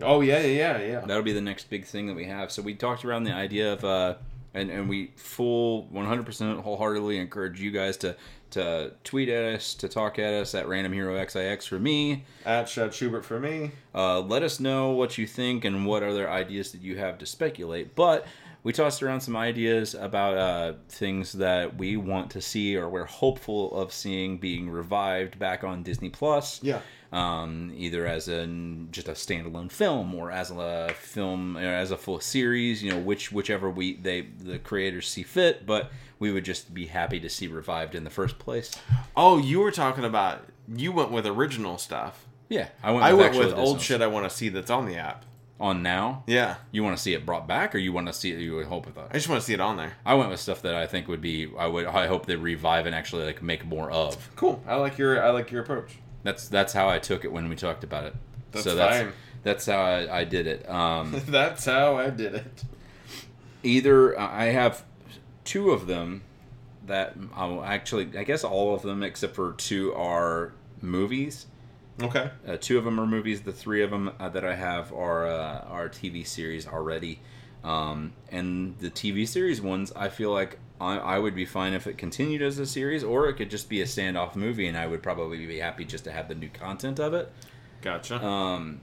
Oh yeah, yeah, yeah, yeah. That'll be the next big thing that we have. So we talked around the idea of, uh, and, and we full 100% wholeheartedly encourage you guys to to tweet at us, to talk at us at Random Hero XIX for me. At Shad Schubert for me. Uh, let us know what you think and what other ideas that you have to speculate. But we tossed around some ideas about uh, things that we want to see or we're hopeful of seeing being revived back on Disney Plus. Yeah. Um, either as a just a standalone film or as a film or as a full series, you know, which whichever we they the creators see fit. But we would just be happy to see revived in the first place. Oh, you were talking about you went with original stuff. Yeah, I went. I went with old shit I want to see that's on the app. on now. Yeah. You want to see it brought back, or you want to see it? You would hope with us. I just want to see it on there. I went with stuff that I think would be. I would. I hope they revive and actually like make more of. Cool. I like your I like your approach. That's that's how I took it when we talked about it. That's so that's fine. that's how I, I did it. Um, <laughs> That's how I did it. either I have two of them that I'll actually I guess all of them except for two are movies. Okay. Uh, two of them are movies. The three of them uh, that I have are uh, are TV series already. Um, and the TV series ones, I feel like I, I would be fine if it continued as a series, or it could just be a standoff movie, and I would probably be happy just to have the new content of it. Gotcha. Um,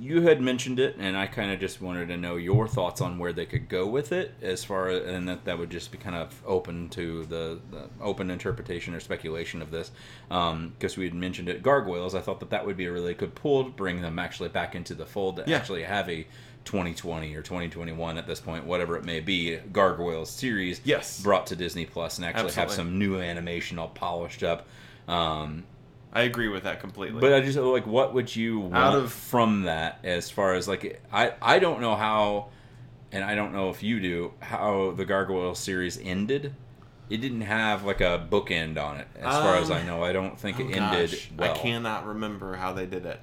you had mentioned it, and I kind of just wanted to know your thoughts on where they could go with it, as far as, and that that would just be kind of open to the, the open interpretation or speculation of this, because we had mentioned it. Gargoyles, I thought that that would be a really good pull to bring them actually back into the fold to Yeah. actually have a 2020 or 2021 at this point, whatever it may be, Gargoyles series Yes. brought to Disney Plus and actually have some new animation all polished up. Um, I agree with that completely. but I just like, what would you want Out of- from that? As far as like, I I don't know how, and I don't know if you do how the Gargoyle series ended. It didn't have like a bookend on it, as far as Um, I know. I don't think Oh, it ended gosh, well. I cannot remember how they did it.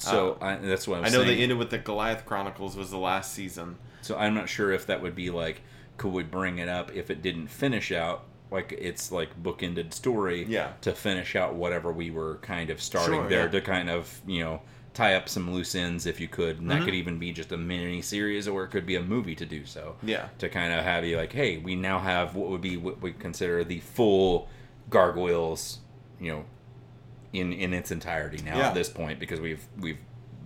So I, that's what I'm I know saying. they ended with the Goliath Chronicles was the last season. So I'm not sure if that would be like, could we bring it up if it didn't finish out? Like it's like bookended story Yeah. to finish out whatever we were kind of starting Sure, there yeah. to kind of you know tie up some loose ends if you could, and that Mhm. could even be just a mini series or it could be a movie to do so. Yeah. To kind of have you like, hey, we now have what would be what we consider the full gargoyles, you know, in in its entirety now Yeah. at this point because we've we've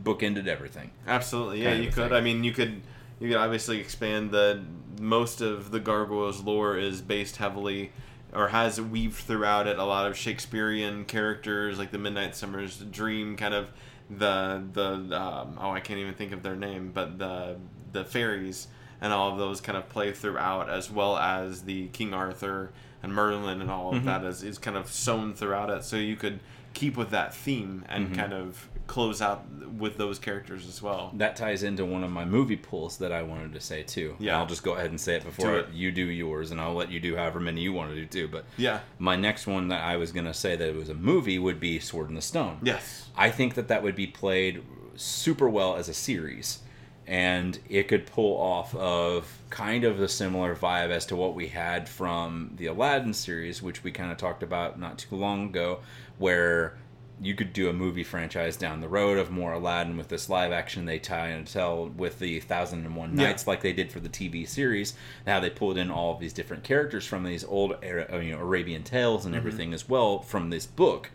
bookended everything. Absolutely, yeah, you could. thing. I mean, you could. You could obviously expand the most of the gargoyles lore is based heavily, or has weaved throughout it a lot of Shakespearean characters like the Midnight Summer's Dream, kind of the the um, oh I can't even think of their name, but the the fairies and all of those kind of play throughout, as well as the King Arthur and Merlin and all of Mhm. that is is kind of sewn throughout it. So you could keep with that theme and Mhm. kind of close out with those characters as well. that ties into one of my movie pulls that I wanted to say too. Yeah. I'll just go ahead and say it before Do it. you do yours, and I'll let you do however many you want to do too. But Yeah. my next one that I was gonna say that it was a movie would be Sword in the Stone. Yes. I think that that would be played super well as a series, and it could pull off of kind of a similar vibe as to what we had from the Aladdin series, which we kind of talked about not too long ago, where you could do a movie franchise down the road of more Aladdin with this live action they tie and tell with the Thousand and One Yeah. Nights like they did for the TV series. Now they pulled in all of these different characters from these old uh, you know Arabian tales and everything as well from this book,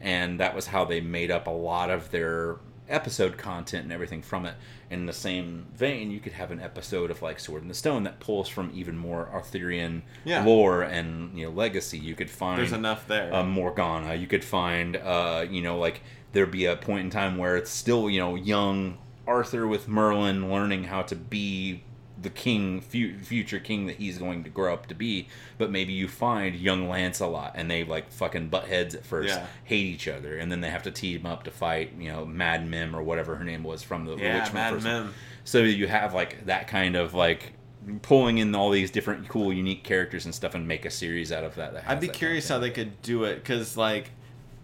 and that was how they made up a lot of their episode content and everything from it. In the same vein, you could have an episode of like Sword in the Stone that pulls from even more Arthurian Yeah. lore and you know legacy. You could find There's enough there. uh, Morgana. You could find, uh, you know, like there'd be a point in time where it's still, you know, young Arthur with Merlin learning how to be the king, fu- future king that he's going to grow up to be. But maybe you find young Lancelot, and they like fucking butt heads at first, Yeah. hate each other, and then they have to team up to fight, you know, Madam Mim or whatever her name was from the the Yeah, Witch Mad first. Mim. So you have like that kind of like pulling in all these different cool, unique characters and stuff, and make a series out of that. that I'd be that curious how they could do it because like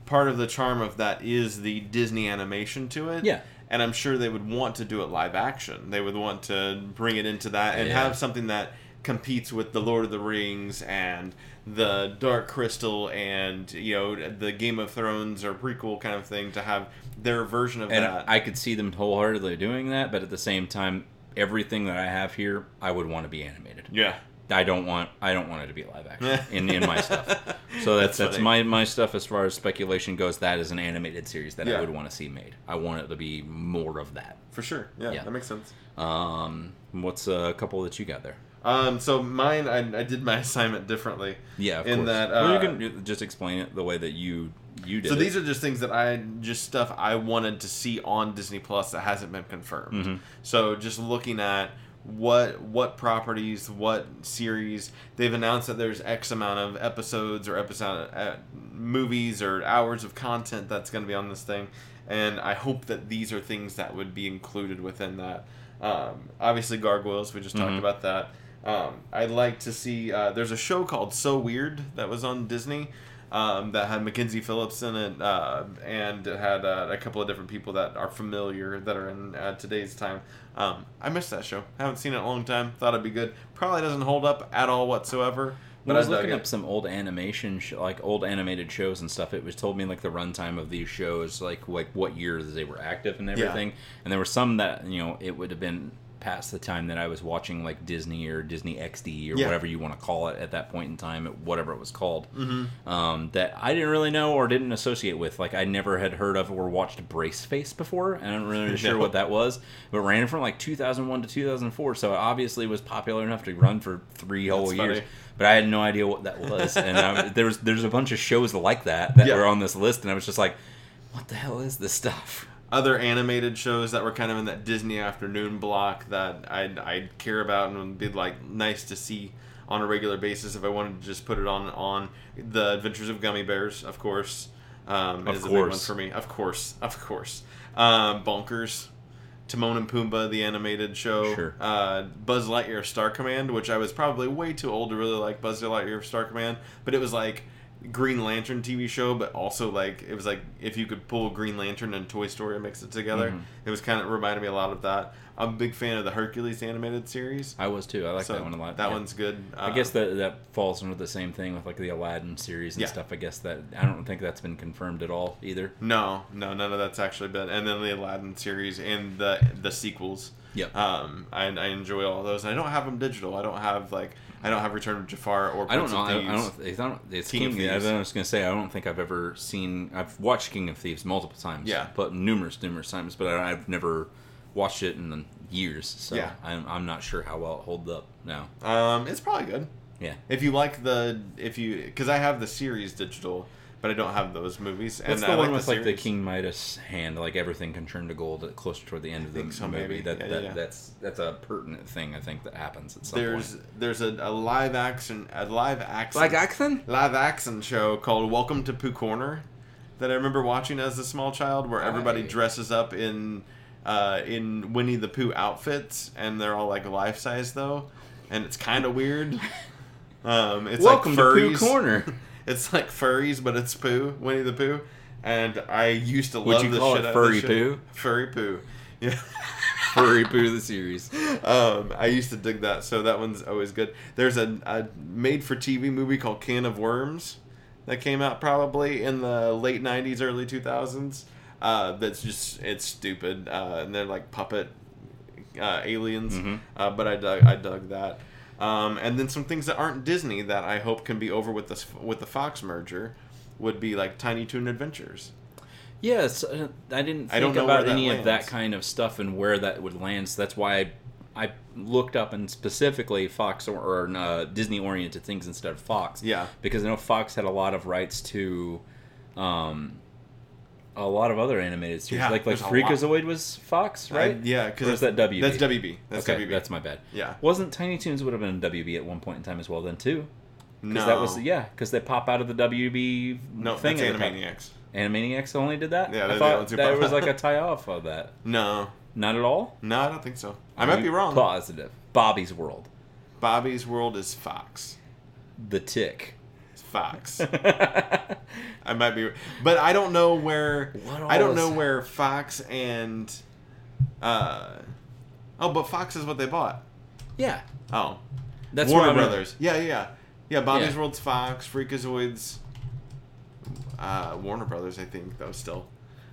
part of the charm of that is the Disney animation to it. Yeah. And I'm sure they would want to do it live action. They would want to bring it into that and Yeah. have something that competes with the Lord of the Rings and the Dark Crystal and you know the Game of Thrones or prequel kind of thing to have their version of that. And that. I could see them wholeheartedly doing that, but at the same time, everything that I have here, I would want to be animated. yeah. I don't want I don't want it to be live action <laughs> in, in my stuff. So that's That's that's, my my stuff as far as speculation goes. That is an animated series that Yeah. I would want to see made. I want it to be more of that. For sure. Yeah, Yeah. that makes sense. Um, what's a couple that you got there? Um, so mine, I, I did my <laughs> assignment differently. Yeah, of in course. that. well, you uh, can just explain it the way that you you did. So it. these are just things that I just stuff I wanted to see on Disney Plus that hasn't been confirmed. Mm-hmm. So just looking at what what properties, what series they've announced that there's X amount of episodes or episode uh, movies or hours of content that's going to be on this thing, and I hope that these are things that would be included within that. Um, obviously, gargoyles. We just talked Mhm. about that. Um, I'd like to see. Uh, there's a show called So Weird that was on Disney um, that had Mackenzie Phillips in it, uh, and it had uh, a couple of different people that are familiar that are in uh, today's time. Um, I missed that show. Haven't seen it in a long time. Thought it'd be good. Probably doesn't hold up at all whatsoever. When But I was looking it. up some old animation, sh- like old animated shows and stuff, it was told me like the runtime of these shows, like like what years they were active and everything. And there were some that you know it would have been past the time that I was watching like Disney or Disney XD or Yeah. whatever you want to call it at that point in time, whatever it was called. Mm-hmm. Um, that I didn't really know or didn't associate with. Like I never had heard of or watched Brace Face before, and I'm not really <laughs> sure No. what that was. But ran from like 2001 to 2004, so it obviously was popular enough to run for three whole That's years funny. but I had no idea what that was. And I, there was there's a bunch of shows like that that Yeah. were on this list, and I was just like, what the hell is this stuff? Other animated shows that were kind of in that Disney afternoon block that I'd, I'd care about and would be like nice to see on a regular basis if I wanted to just put it on on the Adventures of Gummi Bears, of course. Um, Of is a big one for me. Of course, of course. Um, Bonkers, Timon and Pumbaa, the animated show. Sure. Uh, Buzz Lightyear Star Command, which I was probably way too old to really like Buzz Lightyear Star Command, but it was like Green Lantern TV show, but also like it was like if you could pull Green Lantern and Toy Story and mix it together. Mhm. It was kind of reminded me a lot of that. I'm a big fan of the Hercules animated series. I was too. I like so that one a lot. That yeah. one's good. I Uh, guess that that falls under the same thing with like the Aladdin series and Yeah. stuff. I guess that I don't think that's been confirmed at all either. no, no, none of that's actually been. And then the Aladdin series and the the sequels. Yep. Um, I, I enjoy all those. I don't have them digital. I don't have like I don't have Return of Jafar or I don't know. I, I don't. It's, not, it's King King. of I was going to say I don't think I've ever seen. I've watched King of Thieves multiple times. Yeah. but numerous, numerous times. But I, I've never watched it in years. So Yeah. I'm, I'm not sure how well it holds up now. Um, it's probably good. Yeah. If you like the if you because I have the series digital, but I don't have those movies. What's and the I one like with like the. King Midas hand, like everything can turn to gold closer toward the end of the think so, movie? maybe. That, Yeah, that yeah. that's that's a pertinent thing I think that happens at some There's point. there's a, a live action a live action action? live action show called Welcome to Pooh Corner that I remember watching as a small child, where everybody I- dresses up in uh, in Winnie the Pooh outfits, and they're all like life size though, and it's kind of weird. <laughs> Um, it's Welcome like to Pooh. Corner. <laughs> It's like furries, but it's Pooh, Winnie the Pooh, and I used to love Would you the call shit it Furry of this show. Pooh? Furry Pooh, yeah. <laughs> Furry Pooh the series. um, I used to dig that, so that one's always good. There's a, a made-for-TV movie called Can of Worms that came out probably in the late '90s, early 2000s. Uh, that's just it's stupid, uh, and they're like puppet uh, aliens. Mhm. Uh, but I dug I dug that. Um, and then some things that aren't Disney that I hope can be over with this with the Fox merger would be like Tiny Toon Adventures. Yes, uh, I didn't think I don't know about any of that kind of stuff and where that would land. So that's why I, I looked up and specifically Fox or, or uh, Disney oriented things instead of Fox. Yeah. because I know Fox had a lot of rights to, um, a lot of other animated series. Yeah, like like there's a lot. Freakazoid was Fox, right? I- yeah, because that WB? That's WB. That's okay, WB. that's my bad. yeah. Wasn't Tiny Toons would have been WB at one point in time as well then too? No, Because that was yeah, because they pop out of the WB no. thing. that's at the top. Animaniacs. Animaniacs only did that. Yeah, I thought that was like a tie off of that. No, Not at all. no, I don't think so. I might be wrong. Positive. Bobby's World. Bobby's World is Fox. The Tick. Fox. <laughs> I might be, but I don't know where. I don't know where Fox and. uh Oh, but Fox is what they bought. yeah, Oh, that's Warner Brothers. Yeah, yeah, yeah. Yeah, Bobby's Yeah. World's Fox, Freakazoids, uh, Warner Brothers, I think, though, still.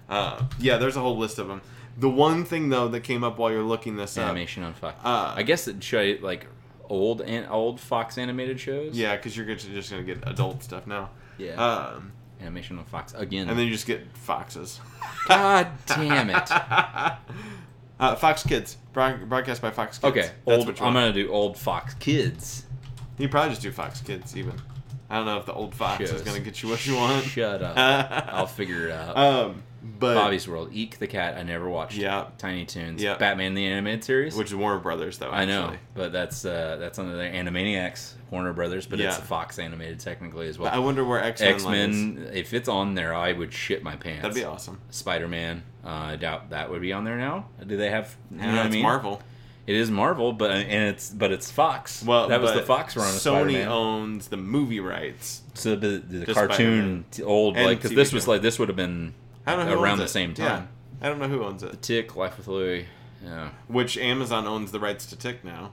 Uh, yeah, there's a whole list of them. The one thing, though, that came up while you're looking this up. Animation on Fox. Uh, I guess it show you, like old and old Fox animated shows. Yeah, because you're just to get adult stuff now. Yeah. Um, Animation on Fox again. and then you just get Foxes. God damn it. <laughs> uh, Fox Kids. Broadcast by Fox Kids. Okay, That's old, I'm gonna do old Fox Kids. You probably just do Fox Kids, even. I don't know if the old Fox is going to get you what you want. Shut up. <laughs> I'll figure it out. Um, but Bobby's World, Eek the Cat. I never watched. Yeah. Tiny Toons. Yeah. Batman the animated series. which is Warner Brothers, though. I know, but that's uh, that's under their Animaniacs, Warner Brothers, but it's Yeah. Fox animated technically as But I wonder where X Men. X Men, if it's on there, I would shit my pants. That'd be awesome. Spider Man, uh, I doubt that would be on there now. Do they have? You know Yeah, what I it's mean? Marvel. It is Marvel, but and it's but it's Fox. Well, that was the Fox run of Sony Spider-Man. owns the movie rights. So the, the to cartoon t- old And like because this was like this would have been I don't know who around the it. same Yeah. time. I don't know who owns it. The. Tick, Life with Louie. Yeah, Which Amazon owns the rights to Tick now.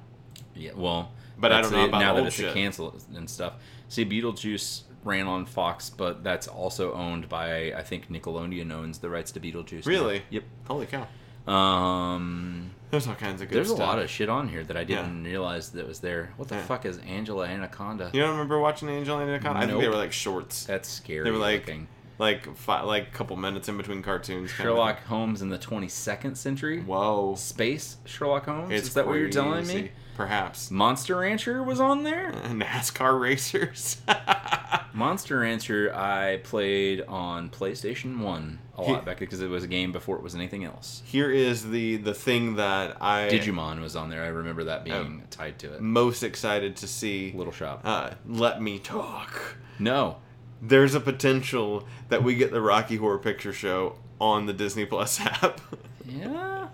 yeah. Well, But I don't know it, about now the that it's shit. a cancel and stuff. See, Beetlejuice ran on Fox, but that's also owned by I think Nickelodeon owns the rights to Beetlejuice. now. Really? Yep. Holy cow! Um, There's all kinds of good there's stuff. a lot of shit on here that I didn't realize that was there. What the Yeah. fuck is Angela Anaconda? You don't remember watching Angela Anaconda? I think they were like shorts, That's scary. They were like- looking. Like fi- like a couple minutes in between cartoons. kind of Sherlock Holmes in the 22nd century. Whoa! Space Sherlock Holmes. It's is that what you're telling me? Perhaps. Monster Rancher was on there. <laughs> NASCAR racers. <laughs> Monster Rancher I played on PlayStation One a lot back because it was a game before it was anything else. Here is the the thing that I Digimon was on there. I remember that Oh. being tied to it. most excited to see. Little Shop. Uh, let me talk. No. There's a potential that we get the Rocky Horror Picture Show on the Disney Plus <laughs> app. Yeah.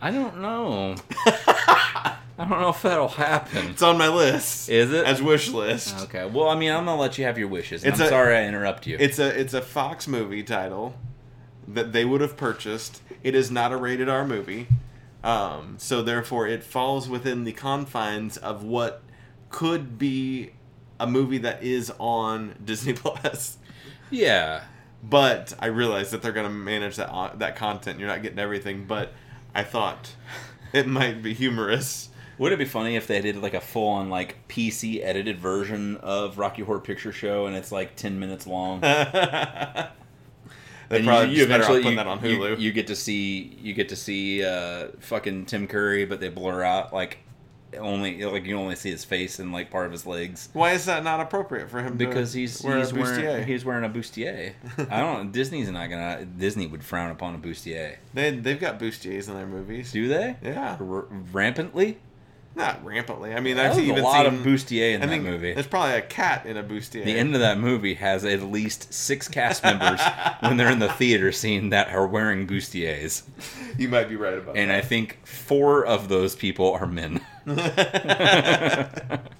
I don't know. <laughs> I don't know if that'll happen. it's on my list. Is it? as wish list? Okay. Well, I mean, I'm gonna let you have your wishes. It's I'm a- sorry I interrupt you. It's a it's a Fox movie title that they would have purchased. It is not a rated R movie, um, so therefore it falls within the confines of what could be a movie that is on <laughs> Disney Plus. yeah. But I realize that they're going to manage that uh, that content. You're not getting everything, but I thought <laughs> it might be humorous. Would it be funny if they did like a full on like PC edited version of Rocky Horror Picture Show and it's like ten minutes long? <laughs> they probably just better off putting you, that on you- Hulu. You, get to see you get to see uh, fucking Tim Curry, but they blur out like only like you only see his face and like part of his legs Why is that not appropriate for him? because to he's wear a he's wearing he's wearing a bustier. <laughs> I don't. Disney's not gonna. Disney would frown upon a bustier. They they've got bustiers in their movies. Do they? Yeah, R- rampantly. not rampantly. I mean, That I've was a lot seen of bustier in I that movie. There's probably a cat in a bustier. The end of that movie has at least six cast <laughs> members when they're in the theater scene that are wearing bustiers, you might be right about and I think four of those people are men. <laughs>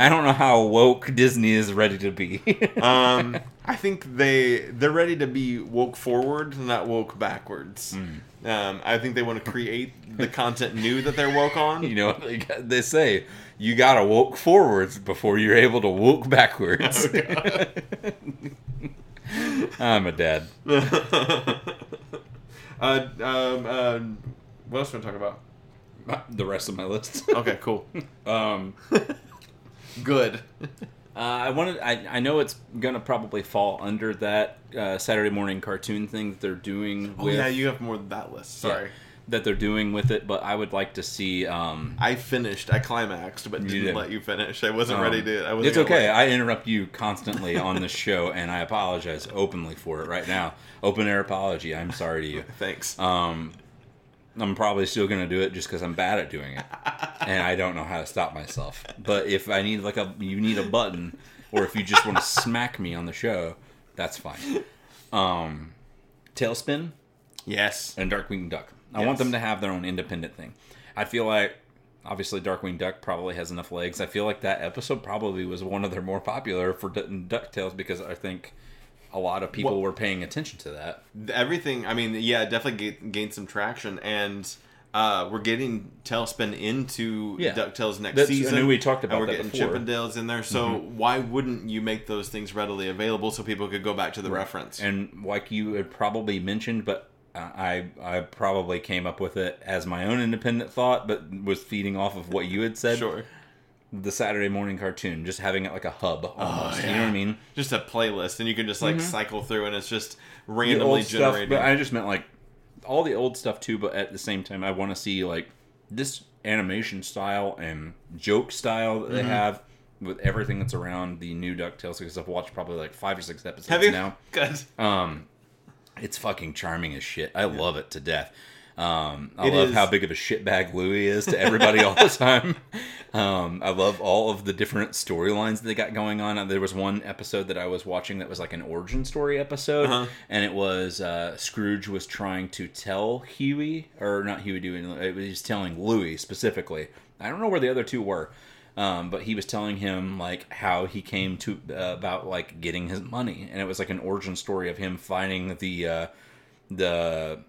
I don't know how woke Disney is ready to be. <laughs> um, I think they they're ready to be woke forward, not woke backwards. Hmm. Um, I think they want to create the content new that they're woke on. you know, they, they say you gotta woke forwards before you're able to woke backwards. <laughs> I'm a dad. uh, um, uh, what else want to talk about? <laughs> The rest of my list. <laughs> Okay, cool. Um, <laughs> Good. Uh, I wanted. I, I know it's gonna probably fall under that uh, Saturday morning cartoon thing that they're doing. Oh with, yeah, you have more than that list. Sorry. that they're doing with it, but I would like to see. Um, I finished. I climaxed, but didn't did. let you finish. I wasn't um, ready to. I wasn't it's okay. let- I interrupt you constantly on this show, and I apologize openly for it right now. Open air apology. I'm sorry to you. Thanks. Um, I'm probably still gonna do it just because I'm bad at doing it, and I don't know how to stop myself. But if I need like a, you need a button, or if you just want to smack me on the show, that's fine. Um, TaleSpin yes. and Darkwing Duck. I want them to have their own independent thing. I feel like obviously Darkwing Duck probably has enough legs. I feel like that episode probably was one of their more popular for Ducktales because I think a lot of people Well- were paying attention to that. Everything. I mean, yeah, definitely ga- gained some traction, and uh, we're getting TaleSpin into Yeah. Ducktales next That's- I season. knew we talked about and we're that getting before. Mm-hmm. Chippendales in there. So why wouldn't you make those things readily available so people could go back to the reference? And like you had probably mentioned, but I I probably came up with it as my own independent thought, but was feeding off of what you had said. sure. The Saturday morning cartoon, just having it like a hub almost. You know what I mean? Just a playlist, and you can just like cycle through, and it's just randomly generated. but I just meant like all the old stuff too. But at the same time, I want to see like this animation style and joke style that they Mm-hmm. have with everything that's around the new Ducktales. Because I've watched probably like five or six episodes now. <laughs> Good. Um, it's fucking charming as shit. I love it to death. Um, I It love is- how big of a shitbag Louis is to everybody all the <laughs> time. Um, I love all of the different storylines that they got going on. There was one episode that I was watching that was like an origin story episode, Uh-huh. and it was uh, Scrooge was trying to tell Huey, or not Huey doing it was telling Louis specifically. I don't know where the other two were. Um, but he was telling him like how he came to uh, about like getting his money, and it was like an origin story of him finding the uh, the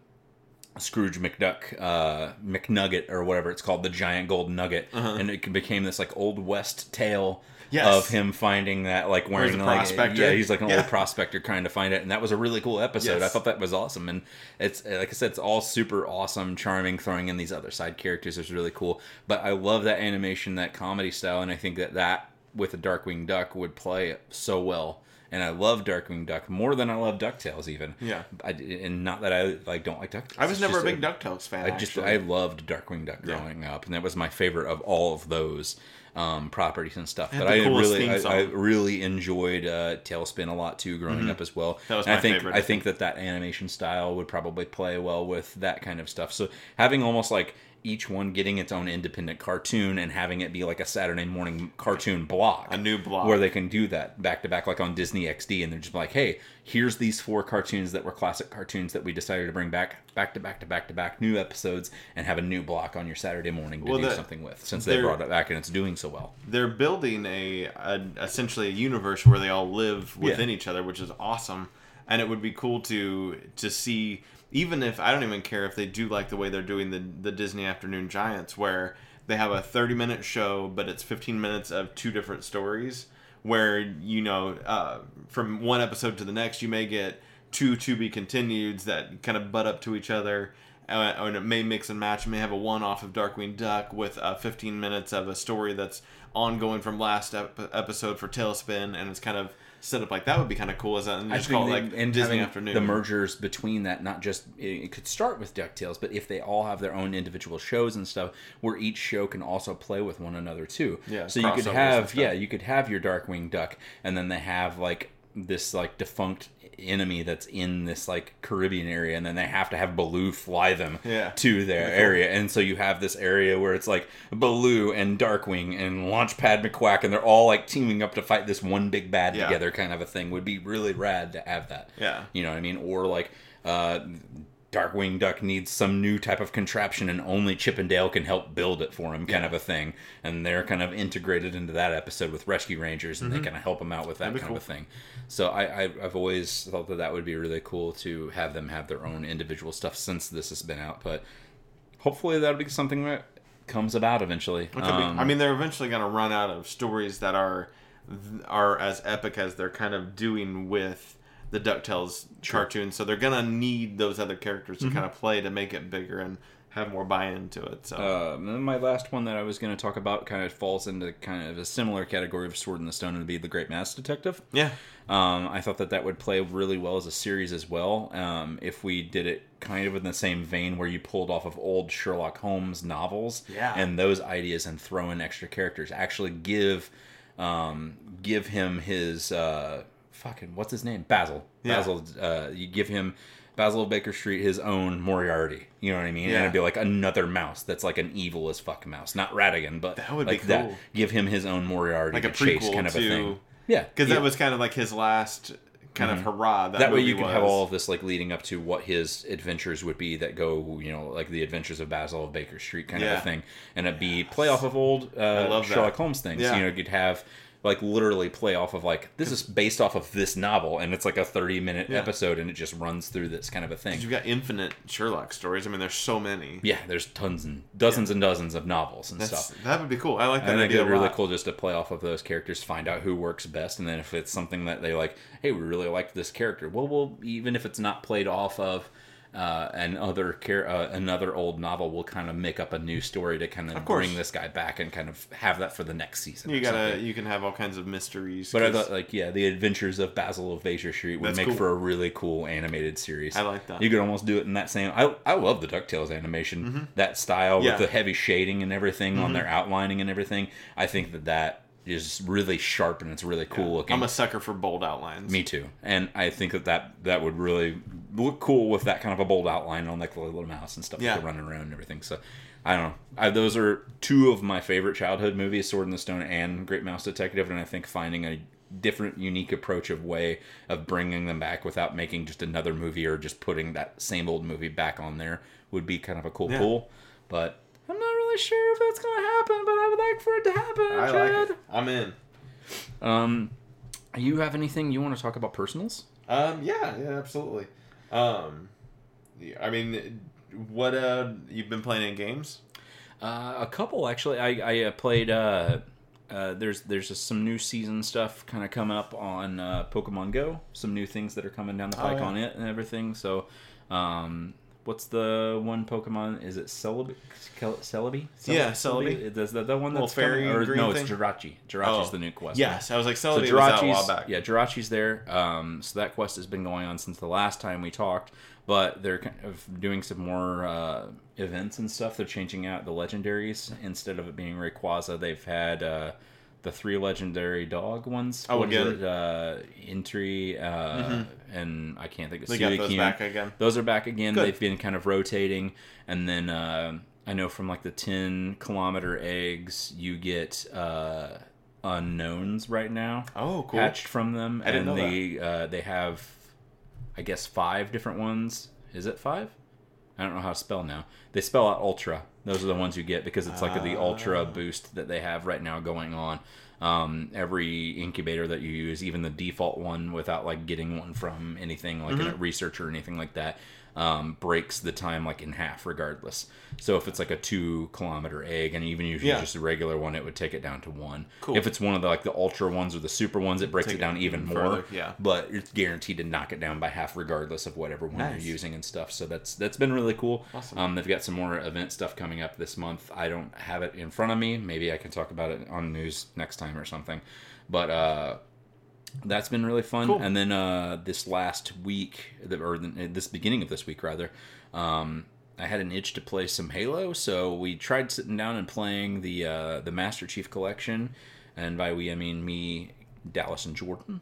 Scrooge McDuck uh, McNugget or whatever it's called, the giant gold nugget, and it became this like old west tale Yes. of him finding that like wearing like prospector. yeah he's like an Yeah. old prospector trying to find it, and that was a really cool episode. I thought that was awesome, and it's like I said, it's all super awesome, charming. Throwing in these other side characters is really cool, but I love that animation, that comedy style, and I think that that with a Darkwing Duck would play so well. And I love Darkwing Duck more than I love Ducktales, even. Yeah. I, and not that I like don't like Ducktales. I was It's never a big DuckTales fan. I just actually. I loved Darkwing Duck Yeah. growing up, and that was my favorite of all of those um, properties and stuff. But I really I. I really enjoyed uh, TaleSpin a lot too growing up as well. Mm-hmm. That was And my I think favorite, I think that that animation style would probably play well with that kind of stuff. So having almost like each one getting its own independent cartoon and having it be like a Saturday morning cartoon block. A new block. Where they can do that back to back, like on Disney XD, and they're just like, hey, here's these four cartoons that were classic cartoons that we decided to bring back, back to back to back to back, new episodes, and have a new block on your Saturday morning to Well, do the- something with, since they brought it back and it's doing so well. they're building a, a essentially a universe where they all live within Yeah. each other, which is awesome. And it would be cool to to see, even if I don't even care if they do like the way they're doing the the Disney Afternoon Giants, where they have a thirty minute show, but it's fifteen minutes of two different stories. Where you know, uh, from one episode to the next, you may get two to be continueds that kind of butt up to each other uh, and it may mix and match. You may have a one-off of Darkwing Duck with uh, 15 minutes of a story that's ongoing from last ep- episode for TaleSpin, and it's kind of set up like that. Would be kind of cool as that, and I just call it like and Disney Afternoon. the mergers between that, not just it, it could start with Ducktales, but if they all have their own individual shows and stuff, where each show can also play with one another too. Yeah, so you could have yeah, you could have your Darkwing Duck, and then they have like this like defunct enemy that's in this like Caribbean area, and then they have to have Baloo fly them Yeah. to their area, and so you have this area where it's like Baloo and Darkwing and Launchpad McQuack, and they're all like teaming up to fight this one big bad Yeah. together, kind of a thing. Would be really rad to have that. Yeah. you know what I mean, or like. uh Darkwing Duck needs some new type of contraption, and only Chip and Dale can help build it for him, kind Yeah. of a thing. And they're kind of integrated into that episode with Rescue Rangers, and they kind of help him out with that Mm-hmm. Kind be of a thing. So I, I, I've always thought that that would be really cool to have them have their own individual stuff since this has been out. But hopefully that'll be something that comes about eventually. Could be- Um, I mean, they're eventually going to run out of stories that are are as epic as they're kind of doing with the Ducktales cartoon. So they're going to need those other characters to Mm-hmm. kind of play to make it bigger and have more buy into it. So Um, then my last one that I was going to talk about kind of falls into kind of a similar category of Sword in the Stone and be The Great Mouse Detective. yeah, Um, I thought that that would play really well as a series as well. Um, if we did it kind of in the same vein where you pulled off of old Sherlock Holmes novels Yeah. and those ideas and throw in extra characters, actually give um, give him his uh, fucking what's his name Basil Yeah. Basil. Uh, you give him. Basil of Baker Street, his own Moriarty. You know what I mean? Yeah. And it'd be like another mouse that's like an evil as fuck mouse, not Ratigan, but That would be like that. cool. Give him his own Moriarty, Like a to chase prequel kind of a thing. Yeah, because yeah. that was kind of like his last kind of hurrah. That, that way you can was. have all of this like leading up to what his adventures would be that go you know like the adventures of basil of baker street kind of a thing and it'd be play off of old uh, sherlock holmes things Yeah. you know you'd have like literally play off of like this is based off of this novel and it's like a 30 minute Yeah. episode and it just runs through this kind of a thing You've got infinite Sherlock stories. I mean, there's so many. yeah there's tons and dozens and dozens of novels and That's, stuff that would be cool. I like that I think it'd be really cool just to play off of those characters, find out who works best, and then if it's something that they like, hey, we really like this character. Well, we'll even if it's not played off of uh, an other char- uh, another old novel, we'll kind of make up a new story to kind of, course. bring this guy back and kind of have that for the next season. You gotta, something. you can have all kinds of mysteries. But I thought, like, yeah, the Adventures of Basil of Baker Street would That's make cool. for a really cool animated series. I like that. You could almost do it in that same. I I love the Ducktales animation, that style Mm-hmm. Yeah. with the heavy shading and everything on Mhm. their outlining and everything. I think that that is really sharp and it's really cool looking. I'm a sucker for bold outlines. Me too, and I think that, that that would really look cool with that kind of a bold outline on like the little mouse and stuff Yeah. like running around and everything. So, I don't know. I, those are two of my favorite childhood movies: Sword in the Stone and Great Mouse Detective. And I think finding a different, unique approach of way of bringing them back without making just another movie or just putting that same old movie back on there would be kind of a cool Yeah. pull. But I'm not really sure if that's going to happen. But I would like for it to happen. I Chad. like it. I'm in. Um, you have anything you want to talk about personals? Um, yeah, yeah, absolutely. Um, yeah, I mean, what uh, you've been playing in games? Uh, a couple actually. I I uh, played. Uh, uh, there's there's just some new season stuff kind of coming up on uh, Pokemon Go. Some new things that are coming down the Oh, pike yeah. on it and everything. So, um, what's the one Pokemon? Is it Celebi? Cel- Celebi? Yeah, Celebi. Is that the one that's coming? fairy Or, green no, thing? it's Jirachi. Jirachi's Oh, the new quest. Yes, I was like, So Celebi was out a while back. yeah, Jirachi's there. Um, so that quest has been going on since the last time we talked, but they're kind of doing some more uh, events and stuff. They're changing out the legendaries instead of it being Rayquaza. They've had uh, the three legendary dog ones. Oh, What again? it? Uh, Entei, uh, and I can't think of They got those Suicune. back again. Those are back again. Good. They've been kind of rotating, and then uh, I know from like the ten kilometer eggs, you get uh, unknowns right now Oh, cool. hatched from them, I and they uh, they have, I guess, five different ones. Is it five? I don't know how to spell now. They spell out ultra. Those are the ones you get because it's like the ultra Ah. boost that they have right now going on. Um, every incubator that you use, even the default one, without like getting one from anything like Mm-hmm. a researcher or anything like that, um, breaks the time like in half regardless. So if it's like a two kilometer egg, and even if you Yeah. just a regular one, it would take it down to one. Cool. If it's one of the like the ultra ones or the super ones, it breaks Take it down it even even more. yeah. But it's guaranteed to knock it down by half, regardless of whatever one Nice. you're using and stuff. So that's that's been really cool. Awesome. Um, they've got some more event stuff coming up this month. I don't have it in front of me. Maybe I can talk about it on news next time or something. But uh, that's been really fun. Cool. And then uh, this last week, or this beginning of this week rather, um, I had an itch to play some Halo, so we tried sitting down and playing the uh, the Master Chief Collection, and by we I mean me, Dallas, and Jordan.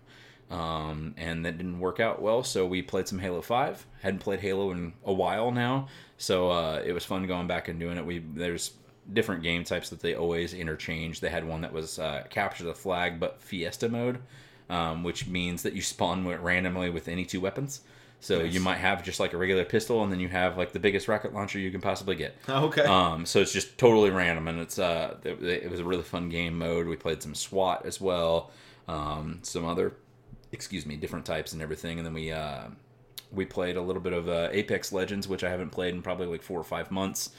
Um, and that didn't work out well, so we played some Halo Five. Hadn't played Halo in a while now, so uh, it was fun going back and doing it. We there's different game types that they always interchange. They had one that was uh, capture the flag, but Fiesta mode, um, which means that you spawn randomly with any two weapons. So Nice. you might have just like a regular pistol, and then you have like the biggest rocket launcher you can possibly get. <laughs> Okay. Um, so it's just totally random, and it's uh, it, it was a really fun game mode. We played some SWAT as well, um, some other, excuse me, different types and everything, and then we uh, we played a little bit of uh, Apex Legends, which I haven't played in probably like four or five months.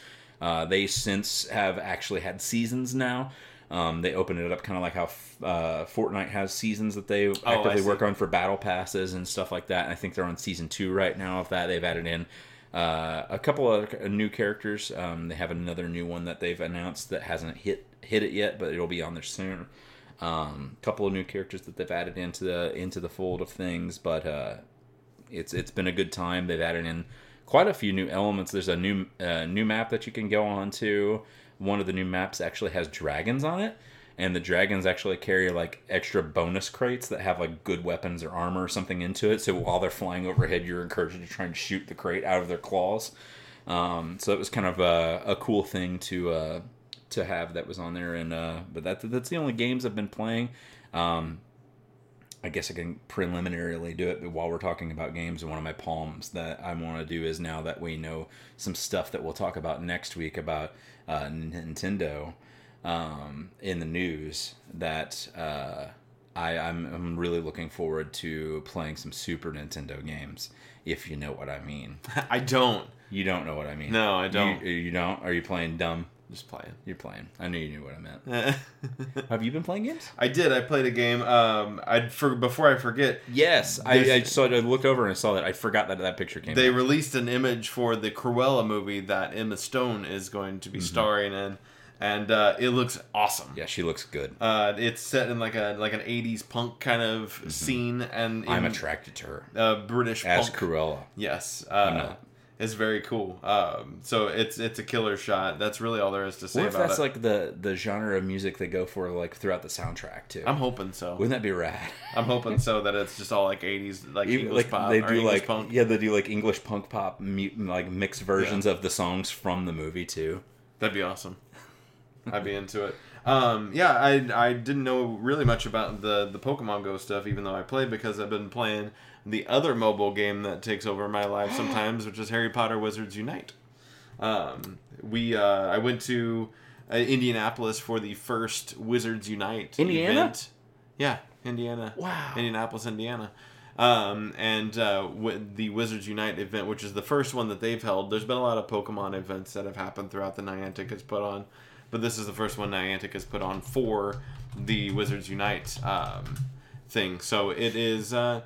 Uh, they since have actually had seasons now. Um, they open it up kind of like how uh, Fortnite has seasons that they actively see. work on for battle passes and stuff like that. And I think they're on season two right now of that. They've added in Uh, a couple of new characters. Um, they have another new one that they've announced that hasn't hit hit it yet, but it'll be on there soon. A um, couple of new characters that they've added into the into the fold of things, but uh, it's it's been a good time. They've added in quite a few new elements. There's a new uh, new map that you can go on to. One of the new maps actually has dragons on it, and the dragons actually carry like extra bonus crates that have like good weapons or armor or something into it. So while they're flying overhead, you're encouraged to try and shoot the crate out of their claws. Um, so it was kind of a, a cool thing to uh, to have that was on there. And uh, but that that's the only games I've been playing. Um, I guess I can preliminarily do it, but while we're talking about games, one of my palms that I want to do is now that we know some stuff that we'll talk about next week about uh, Nintendo um, in the news that uh, I, I'm, I'm really looking forward to playing some Super Nintendo games, if you know what I mean. <laughs> I don't. You don't know what I mean. No, I don't. You, you don't? Are you playing dumb? Just playing. You're playing. I knew you knew what I meant. <laughs> Have you been playing games? I did. I played a game. Um, I for before I forget. Yes, I, I saw. I looked over and I saw that. I forgot that that picture came. They out. released an image for the Cruella movie that Emma Stone is going to be starring in, and uh, it looks awesome. yeah, she looks good. Uh, it's set in like a like an '80s punk kind of scene, and I'm attracted to her uh, British as punk. Cruella. Yes, uh, not. It's very cool. Um, so it's it's a killer shot. That's really all there is to say What if about that's it. like the the genre of music they go for like throughout the soundtrack too? I'm hoping so. Wouldn't that be rad? <laughs> I'm hoping so that it's just all like '80s, like Even, English like pop they or do English like punk. yeah they do like English punk pop like mixed versions of the songs from the movie too. That'd be awesome. I'd be into it. Um, yeah, I I didn't know really much about the the Pokemon Go stuff, even though I played because I've been playing the other mobile game that takes over my life <gasps> sometimes, which is Harry Potter Wizards Unite. Um, we uh, I went to uh, Indianapolis for the first Wizards Unite Indiana? event. Yeah, Indiana. Wow. Indianapolis, Indiana. Um, and uh, wi- the Wizards Unite event, which is the first one that they've held. There's been a lot of Pokemon events that have happened throughout the Niantic has put on, but this is the first one Niantic has put on for the Wizards Unite um, thing. So it is uh,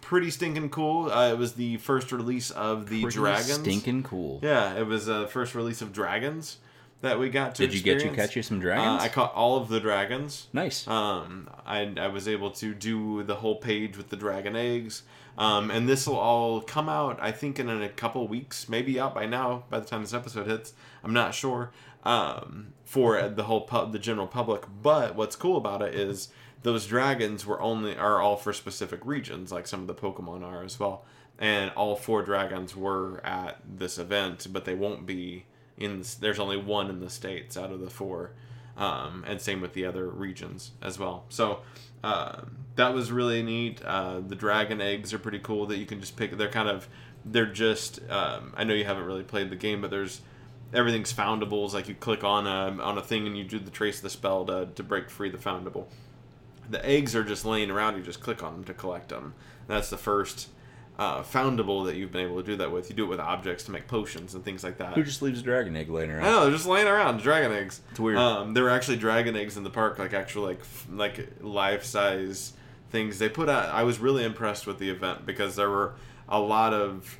pretty stinking cool. Uh, it was the first release of the Pretty dragons. stinking cool. Yeah, it was the first release of dragons that we got to. Did you get you catch you some dragons? Uh, I caught all of the dragons. nice. Um, I, I was able to do the whole page with the dragon eggs. Um, and this will all come out, I think, in a couple weeks, maybe out by now, by the time this episode hits. I'm not sure. Um, for the whole pub, the general public. But what's cool about it is those dragons were only are all for specific regions, like some of the Pokemon are as well. And all four dragons were at this event, but they won't be in. There's only one in the states out of the four um, and same with the other regions as well. So um, that was really neat. Uh, the dragon eggs are pretty cool that you can just pick. They're kind of they're just. Um, I know you haven't really played the game, but there's everything's foundables. Like you click on a on a thing and you do the trace of the spell to to break free the foundable. The eggs are just laying around. You just click on them to collect them. That's the first. Uh, foundable that you've been able to do that with. You do it with objects to make potions and things like that. Who just leaves a dragon egg laying I around? know they're just laying around dragon eggs. It's weird. Um, there were actually dragon eggs in the park, like actual like f- like life size things. They put out. I was really impressed with the event because there were a lot of.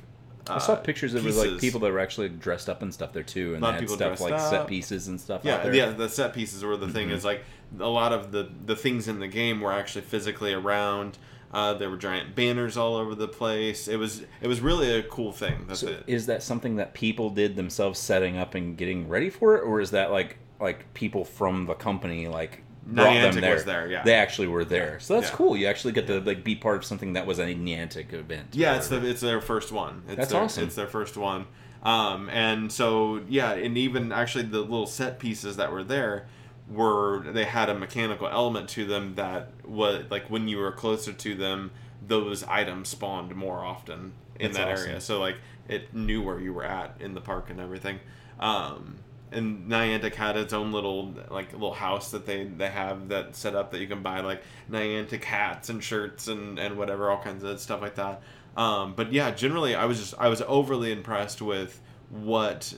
Uh, I saw pictures of like people that were actually dressed up and stuff there too, and Lot they had stuff like set pieces and stuff. out Yeah, there. yeah. The set pieces were the Mm-hmm. thing. Is like a lot of the the things in the game were actually physically around. Uh, there were giant banners all over the place. It was it was really a cool thing. That's So it. is that something that people did themselves, setting up and getting ready for it, or is that like like people from the company like brought Niantic them there? was there, yeah. They actually were there, so that's Yeah. cool. You actually get to like be part of something that was a Niantic event. Yeah, it's the it's their first one. It's That's their, awesome. It's their first one. Um, and so yeah, and even actually the little set pieces that were there were they had a mechanical element to them that was like when you were closer to them, those items spawned more often in That's that awesome. area. So like it knew where you were at in the park and everything. Um, and Niantic had its own little like little house that they they have that set up that you can buy like Niantic hats and shirts and and whatever all kinds of stuff like that. Um, but yeah, generally I was just I was overly impressed with what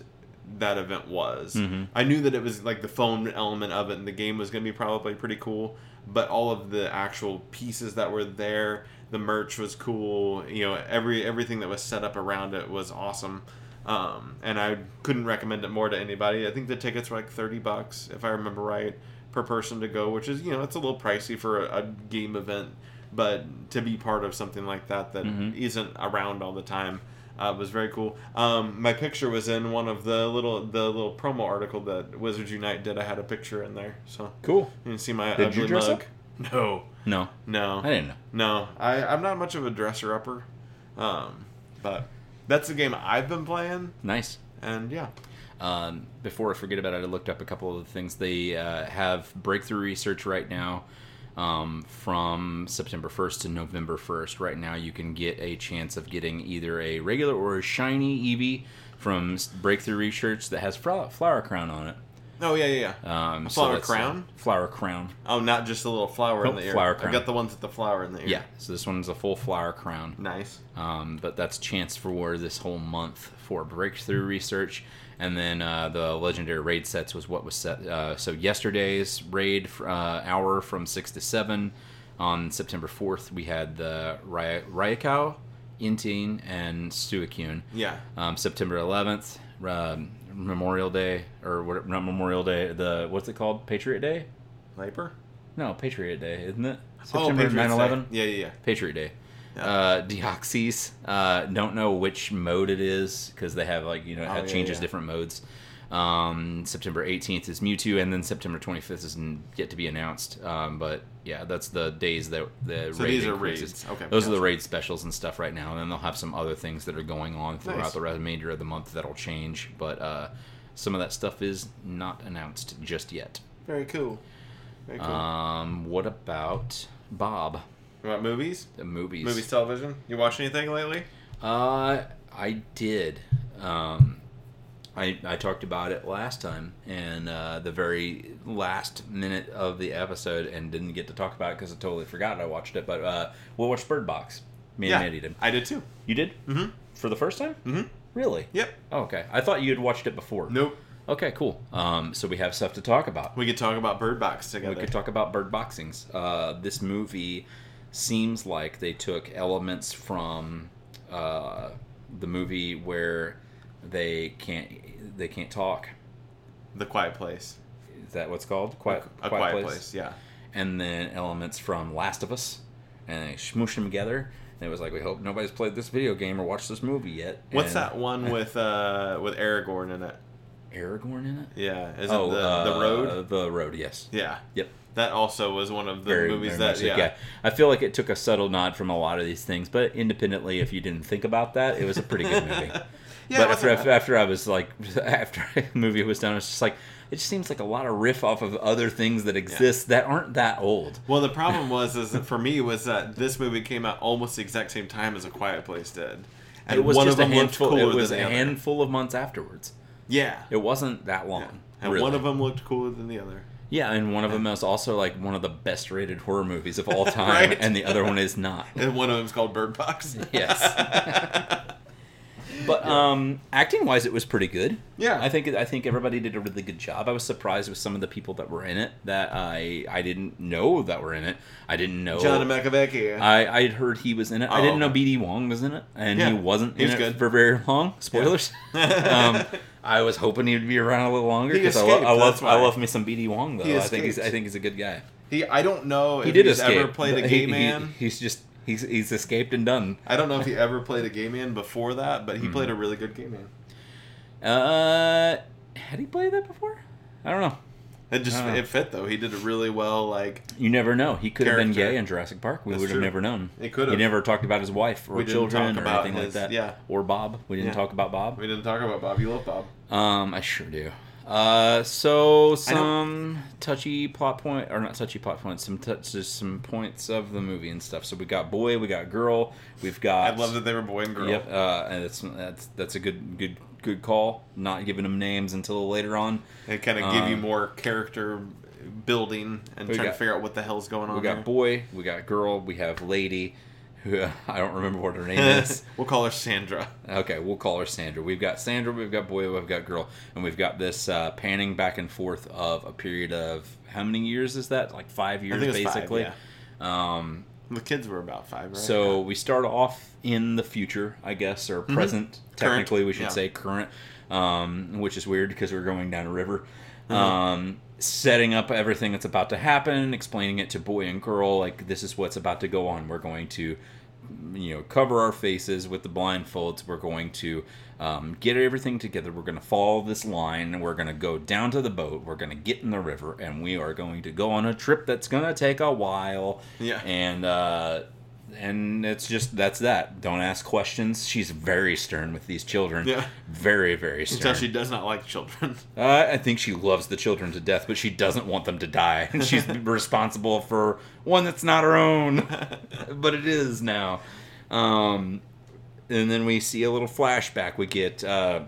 that event was. Mhm. I knew that it was like the phone element of it and the game was going to be probably pretty cool, but all of the actual pieces that were there, the merch was cool. You know, every everything that was set up around it was awesome. Um, and I couldn't recommend it more to anybody. I think the tickets were like thirty bucks, if I remember right, per person to go, which is you know it's a little pricey for a, a game event, but to be part of something like that that Mhm. not around all the time. Uh, was very cool. Um, my picture was in one of the little the little promo article that Wizards Unite did. I had a picture in there, so Cool. you can see my Did ugly you dress mug. up? No, No, no, I didn't know. no. I I'm not much of a dresser upper, um, but that's the game I've been playing, Nice. and yeah, Um, before I forget about it, I looked up a couple of the things. They uh, have breakthrough research right now um, from September 1st to November 1st. Right now, you can get a chance of getting either a regular or a shiny Eevee from breakthrough research that has flower, flower crown on it. Oh yeah, yeah, yeah. Um, so flower uh, crown? flower crown. Oh, not just a little flower Nope, in the ear. flower crown. I got the ones with the flower in the ear. Yeah, so this one's a full flower crown. nice. Um, but that's chance for this whole month for breakthrough research. And then uh, the legendary raid sets was what was set. Uh, so yesterday's raid uh, hour from 6 to 7. On September 4th, we had the Ry- Raikou, Entei, and Suicune. Yeah. Um, September 11th, um, Memorial Day, or what, not Memorial Day, the, what's it called? Patriot Day? Labor. No, Patriot Day, isn't it? Oh, September Patriots 9 Day. 11? Yeah, yeah, yeah. Patriot Day. Yeah. Uh, Deoxys. Uh, don't know which mode it is because they have like you know Oh, it yeah, changes yeah. different modes. Um, September 18th is Mewtwo, and then September 25th is yet to be announced. Um, but yeah, that's the days that the So raid these are raids. Okay, those are the raid specials and stuff right now, and then they'll have some other things that are going on throughout Nice. the remainder of the month that'll change. But uh, some of that stuff is not announced just yet. Very cool. Very cool. Um, what about Bob? About movies? The movies. Movies, television. You watch anything lately? Uh, I did. Um, I I talked about it last time, and uh, the very last minute of the episode, and didn't get to talk about it because I totally forgot I watched it. But uh, we watched Bird Box. Me and yeah, Mandy did. I did too. You did Mm-hmm. for the first time? Mm-hmm. Really? Yep. Oh, okay. I thought you had watched it before. Nope. Okay, cool. Um, so we have stuff to talk about. We could talk about Bird Box together. We could talk about bird boxings. Uh, this movie seems like they took elements from uh, the movie where they can't they can't talk. the Quiet Place. Is that what's called? Quiet, A Quiet, Place. Yeah. And then elements from Last of Us, and they smooshed them together. And it was like, we hope nobody's played this video game or watched this movie yet. What's And- that one <laughs> with uh with Aragorn in it? Aragorn in it? Yeah. Is oh, it the uh, the road? The road, yes. Yeah. Yep. That also was one of the very, movies very that so. yeah. I feel like it took a subtle nod from a lot of these things, but independently, if you didn't think about that, it was a pretty good movie. <laughs> Yeah, but after, after I was like, <laughs> after <laughs> the movie was done, it's just like it just seems like a lot of riff off of other things that exist that aren't that old. Well, the problem <laughs> was, is that for me, was that this movie came out almost the exact same time as A Quiet Place did, and it was one just of a them looked handful. It was a other. handful of months afterwards. Yeah, It wasn't that long. and really. one of them looked cooler than the other. yeah, and one of them is also like one of the best rated horror movies of all time, Right. and the other one is not. And one of them's called Bird Box. Yes. But um, acting wise, it was pretty good. Yeah. I think I think everybody did a really good job. I was surprised with some of the people that were in it that I I didn't know that were in it. I didn't know. John Malkovich. I I had heard he was in it. I Oh, didn't know okay. BD Wong was in it, and Yeah, he wasn't he was it good. for very long. Spoilers. <laughs> um, I was hoping he'd be around a little longer because I, lo- I love that's I love me some BD Wong though. He I think he's I think he's a good guy. he, I don't know if He did he's escape. ever played a He- gay he- man. he's just he's he's escaped and done. I don't know if he ever played a gay man before that, but he Hmm. played a really good gay man. Uh, had he played that before? I don't know. It just it fit though. He did it really well. Like You never know. He could have been gay in Jurassic Park. We That's would have true. never known. He could have. He never talked about his wife or We children or anything like that. yeah. Or Bob. We didn't Yeah. talk about Bob. we didn't talk about Bob. You love Bob. Um, I sure do. Uh, so some touchy plot point, or not touchy plot points, some touch, just some points of the movie and stuff. So we got boy, we got girl, we've got. I love that they were boy and girl. Yep, uh, and it's that's that's a good good good call. Not giving them names until later on. They kind of give you Um, more character building and trying got- to figure out what the hell's going on. We got there. boy, we got girl, we have lady, who <laughs> I don't remember what her name <laughs> is. we'll call her Sandra. Okay, we'll call her Sandra. We've got Sandra, we've got boy, we've got girl, and we've got this uh, panning back and forth of a period of how many years is that? Like five years, think it's five, basically. yeah. Um, The kids were about five, right? So we start off in the future, I guess, or present. Technically, we should yeah. say current, um, which is weird because we're going down a river. Uh-huh. Um, setting up everything that's about to happen, explaining it to boy and girl, like this is what's about to go on. We're going to, you know, cover our faces with the blindfolds. We're going to um, get everything together. We're going to follow this line. We're going to go down to the boat. We're going to get in the river, and we are going to go on a trip that's going to take a while. Yeah. And uh, and it's just that's that. Don't ask questions. She's very stern with these children. Yeah. Very very stern. Until she does not like children. <laughs> Uh, I think she loves the children to death, but she doesn't want them to die. And she's <laughs> responsible for one that's not her own, <laughs> but it is now. Um, and then we see a little flashback. We get uh,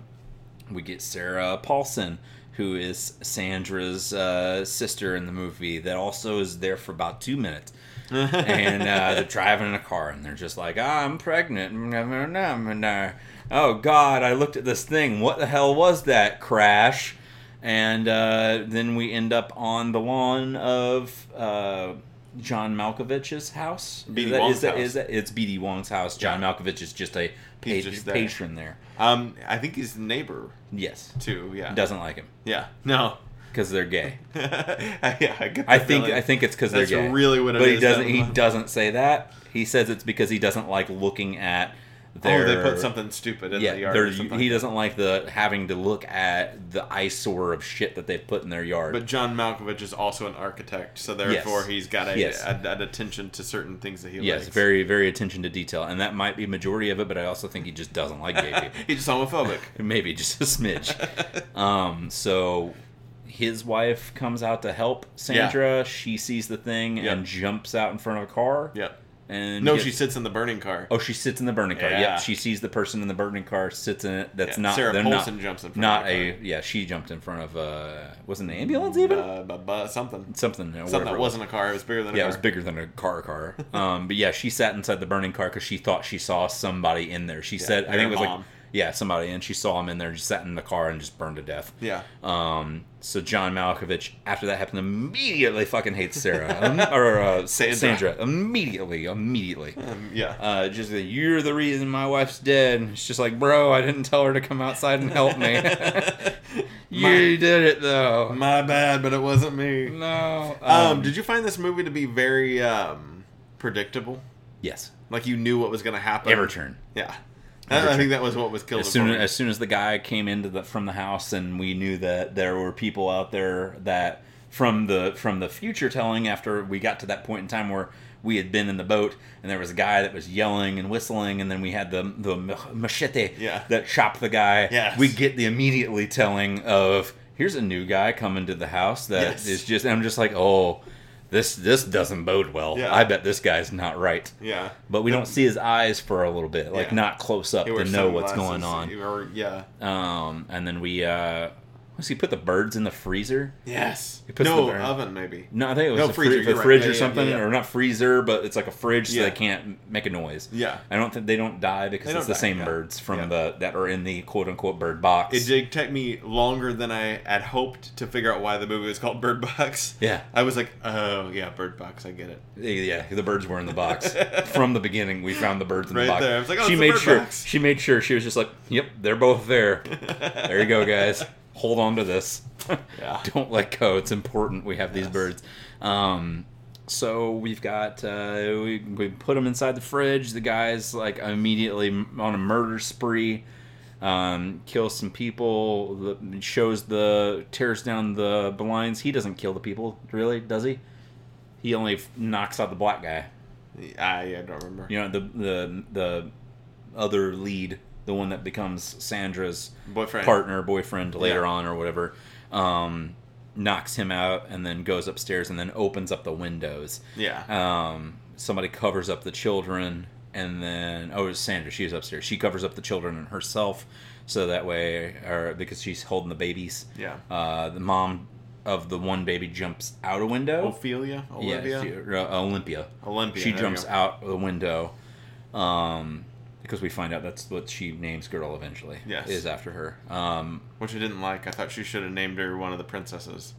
we get Sarah Paulson, who is Sandra's uh, sister in the movie, that also is there for about two minutes. And uh, they're driving in a car, and they're just like, ah, "I'm pregnant." And, uh, oh God, I looked at this thing. What the hell was that crash? And uh, then we end up on the lawn of uh, John Malkovich's house. B.D. Wong's is that- house. is that- it's B.D. Wong's house. John Yeah. Malkovich is just a pa- just there. patron there. Um, I think he's the neighbor Yes, too. Yeah. doesn't like him Yeah. No. Because they're gay. <laughs> yeah, I, I think. I think it's because they're gay. really what it but he doesn't. He doesn't say that. He says it's because he doesn't like looking at. Their, Oh, they put something stupid in Yeah, the yard. he doesn't like the having to look at the eyesore of shit that they've put in their yard. But John Malkovich is also an architect, so therefore Yes. he's got a, Yes. a- an attention to certain things that he yes, likes. very very attention to detail, and that might be majority of it. But I also think he just doesn't like gay people. <laughs> He's just homophobic. <laughs> maybe just a smidge. um, so his wife comes out to help Sandra. She sees the thing Yep. and jumps out in front of a car. Yep. And No, gets- she sits in the burning car. Oh, she sits in the burning car. Yeah. Yep, she sees the person in the burning car, sits in it. That's Yeah, not Sarah Paulson not, jumps in front Not a yeah. She jumped in front of uh, wasn't an ambulance even Uh, bu- bu- something. something. Something that it was. wasn't a car. It was bigger than a Yeah, it was bigger than a car car. <laughs> Um, but yeah, she sat inside the burning car because she thought she saw somebody in there. She said, I think it was mom. like, yeah, somebody, and she saw him in there, just sat in the car and just burned to death. Yeah. Um, so John Malkovich, after that happened, immediately fucking hates Sarah um, <laughs> or uh, Sandra. Sandra. Immediately, immediately. Um, yeah. Uh, just that you're the reason my wife's dead. It's just like, bro, I didn't tell her to come outside and help me. <laughs> you My- did it though. My bad, but it wasn't me. no. Um, did you find this movie to be very um, predictable? yes. Like you knew what was going to happen. Every turn. Yeah. I, think that was what was killed. as soon as, soon as the guy came into the from the house and we knew that there were people out there that from the from the future telling after we got to that point in time where we had been in the boat and there was a guy that was yelling and whistling and then we had the the machete Yeah. that chopped the guy Yes. we get the immediately telling of here's a new guy coming to the house that is Yes. just I'm just like oh this this doesn't bode well Yeah. I bet this guy's not right yeah. but we don't see his eyes for a little bit like Yeah. not close up to know what's going on Or, yeah. um, and then we uh, was he put the birds in the freezer? Yes. He puts no the- oven maybe. No, I think it was No, freezer, freezer, the right. fridge Yeah, or yeah, something, yeah, yeah. or not freezer, but it's like a fridge, so they can't make a noise. Yeah. I don't think they don't die because They it's the die, same birds from the that are in the quote unquote bird box. It did take me longer than I had hoped to figure out why the movie was called Bird Box. Yeah. I was like, oh yeah, Bird Box. I get it. Yeah, the birds were in the box <laughs> from the beginning. We found the birds in Right the box. there. I was like, oh, she made sure. box. She made sure. She was just like, "Yep, they're both there. <laughs> there you go, guys. Hold on to this. <laughs> Yeah. Don't let go. It's important. We have these birds." Um, so we've got uh, we we put them inside the fridge. The guy's like immediately on a murder spree. Um, kills some people. The, shows the tears down the blinds. He doesn't kill the people, really, does he? He only f- knocks out the black guy. I, I don't remember. You know, the the the other lead, the one that becomes Sandra's Boyfriend. partner, boyfriend later Yeah. on or whatever, um, knocks him out and then goes upstairs and then opens up the windows. Yeah. Um, somebody covers up the children and then oh, it's Sandra. She's upstairs. She covers up the children and herself, so that way, or because she's holding the babies. Yeah. Uh, the mom of the one baby jumps out a window. Ophelia? Olivia? Yeah, she, uh, Olympia. Olympia, She jumps out the window, um, because we find out that's what she names girl eventually. Yes. is after her. Um, Which I didn't like. I thought she should have named her one of the princesses.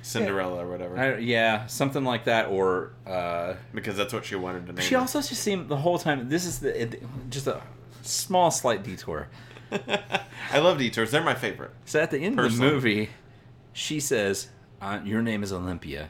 Cinderella or whatever, I, yeah, something like that, or uh, because that's what she wanted to name. she her. also just seemed the whole time. This is the it, just a small, slight detour. <laughs> I love detours; they're my favorite. So at the end of the movie, she says, uh, "Your name is Olympia,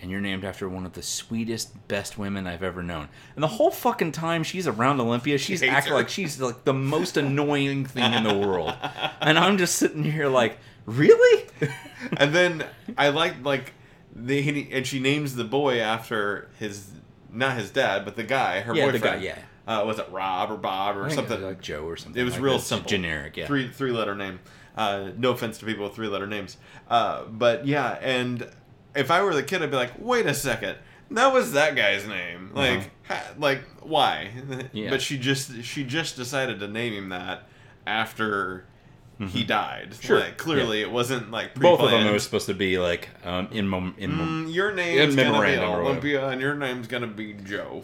and you're named after one of the sweetest, best women I've ever known." And the whole fucking time she's around Olympia, she's hates acting her. like she's like the most <laughs> annoying thing in the world. <laughs> And I'm just sitting here like, really? <laughs> and then I like like the and she names the boy after his not his dad, but the guy, her Yeah, the boyfriend. guy, yeah. Uh, was it Rob or Bob or I think it was something? like Joe or something. It was like real. Simple, generic. Yeah. Three three letter name. Uh, no offense to people with three letter names, uh, but yeah. And if I were the kid, I'd be like, wait a second, that was that guy's name. Like, ha, like why? Uh-huh. <laughs> Yeah. But she just she just decided to name him that after he died. Mm-hmm. Sure. Like, clearly, it wasn't like Both of them It was supposed to be like um, in mom, in mom. Mm, your name's gonna be memorandum or whatever. Olympia, and your name's gonna be Joe.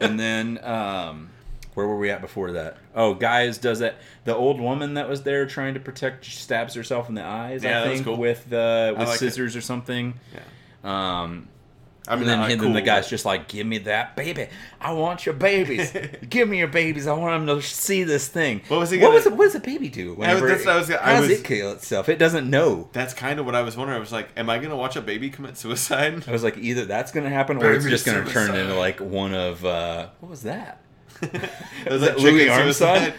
and <laughs> then um, where were we at before that? Oh, guys, does that the old woman that was there trying to protect stabs herself in the eyes? Yeah, I think cool. with uh, with like it. scissors or something. Yeah. Um, I and then, uh, and then the guy's but- just like, "Give me that baby! I want your babies! <laughs> Give me your babies! I want them to see this thing." What was he What gonna- was it? What does the baby do? Whenever what was gonna- I how does it kill itself? It doesn't know. That's kind of what I was wondering. I was like, am I gonna watch a baby commit suicide? I was like, either that's going to happen, or it's just going to turn into like one of uh, what was that? <laughs> it was like Louis chicken Armstrong? suicide.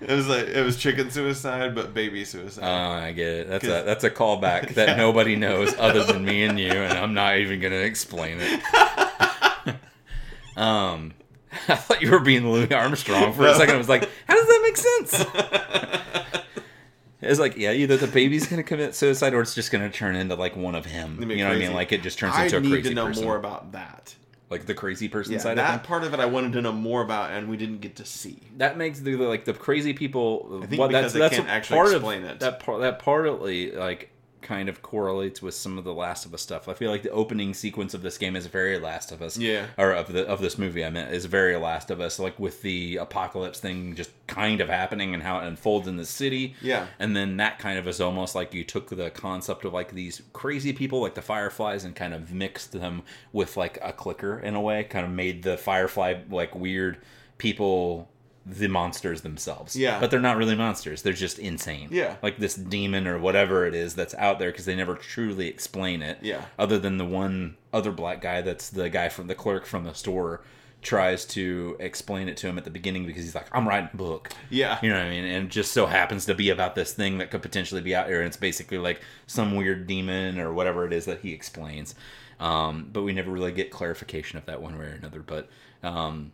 It was like it was chicken suicide, but baby suicide. Oh, I get it. That's a that's a callback <laughs> that Yeah. nobody knows other than me and you, and I'm not even gonna explain it. <laughs> um, I thought you were being Louis Armstrong for a second. I was like, how does that make sense? It's like, yeah, either the baby's gonna commit suicide or it's just gonna turn into like one of him. You know what I mean? Like it just turns I into a crazy. I need crazy to know person. more about that. Like the crazy person Yeah, side of that part of it I wanted to know more about, and we didn't get to see. that makes the like the crazy people. I think well, because that's they that's can't actually part explain of, it. That part that partly like kind of correlates with some of the Last of Us stuff. I feel like the opening sequence of this game is very Last of Us. Yeah. Or of the of this movie, I meant is very Last of Us. Like with the apocalypse thing just kind of happening and how it unfolds in the city. Yeah. And then that kind of is almost like you took the concept of like these crazy people, like the Fireflies, and kind of mixed them with like a clicker in a way, kind of made the Firefly like weird people the monsters themselves. Yeah. But they're not really monsters. They're just insane. Yeah. Like this demon or whatever it is that's out there because they never truly explain it. Yeah. Other than the one other black guy that's the guy from the clerk from the store tries to explain it to him at the beginning because he's like, I'm writing a book. Yeah. You know what I mean? And just so happens to be about this thing that could potentially be out here. And it's basically like some weird demon or whatever it is that he explains. Um, but we never really get clarification of that one way or another. But um,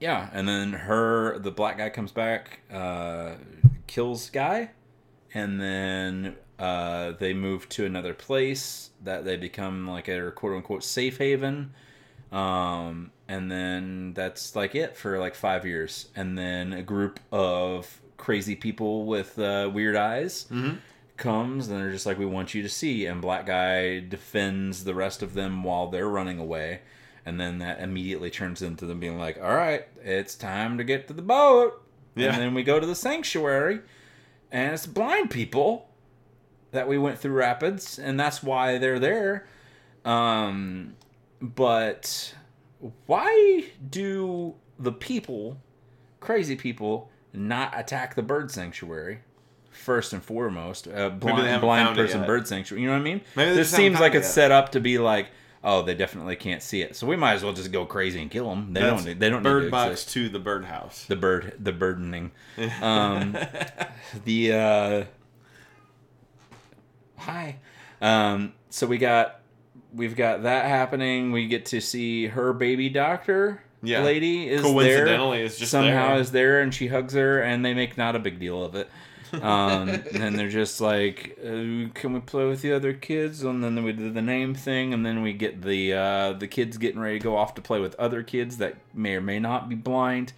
yeah. And then her, the black guy comes back, uh, kills guy. And then uh, they move to another place that they become like a quote unquote safe haven um, and then that's like it for like five years and then a group of crazy people with uh, weird eyes comes and they're just like we want you to see and black guy defends the rest of them while they're running away and then that immediately turns into them being like all right it's time to get to the boat. Yeah. and then we go to the sanctuary and it's blind people that we went through rapids and that's why they're there. Um but why do the people crazy people not attack the bird sanctuary first and foremost? They blind, blind person bird sanctuary you know what i mean? Maybe this seems like it's yet. set up to be like oh they definitely can't see it so we might as well just go crazy and kill them they That's don't they don't Bird need to Box exist. to the birdhouse. the bird the burdening <laughs> um the uh hi um so we got we've got that happening we get to see her baby doctor Yeah. lady is Coincidentally, there is just somehow there. is there and she hugs her and they make not a big deal of it um and they're just like uh, can we play with the other kids and then we do the name thing and then we get the uh the kids getting ready to go off to play with other kids that may or may not be blind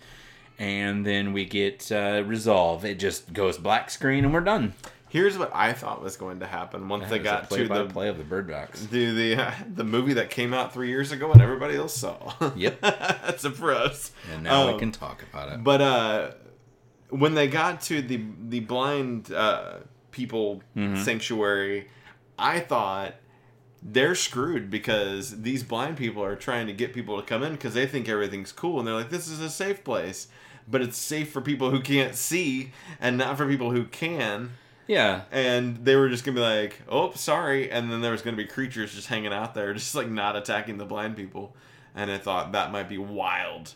and then we get uh, resolve. It just goes black screen and we're done. Here's what I thought was going to happen once they got to the play of the bird box. the the, uh, the movie that came out three years ago and everybody else saw. Yep. <laughs> That's a us. And now Um, we can talk about it. But uh, when they got to the the blind uh, people Mm-hmm. sanctuary, I thought they're screwed because these blind people are trying to get people to come in because they think everything's cool and they're like, this is a safe place. But it's safe for people who can't see and not for people who can. Yeah. And they were just gonna be like, "Oh, sorry," and then there was gonna be creatures just hanging out there, <laughs> just like not attacking the blind people. And I thought that might be wild,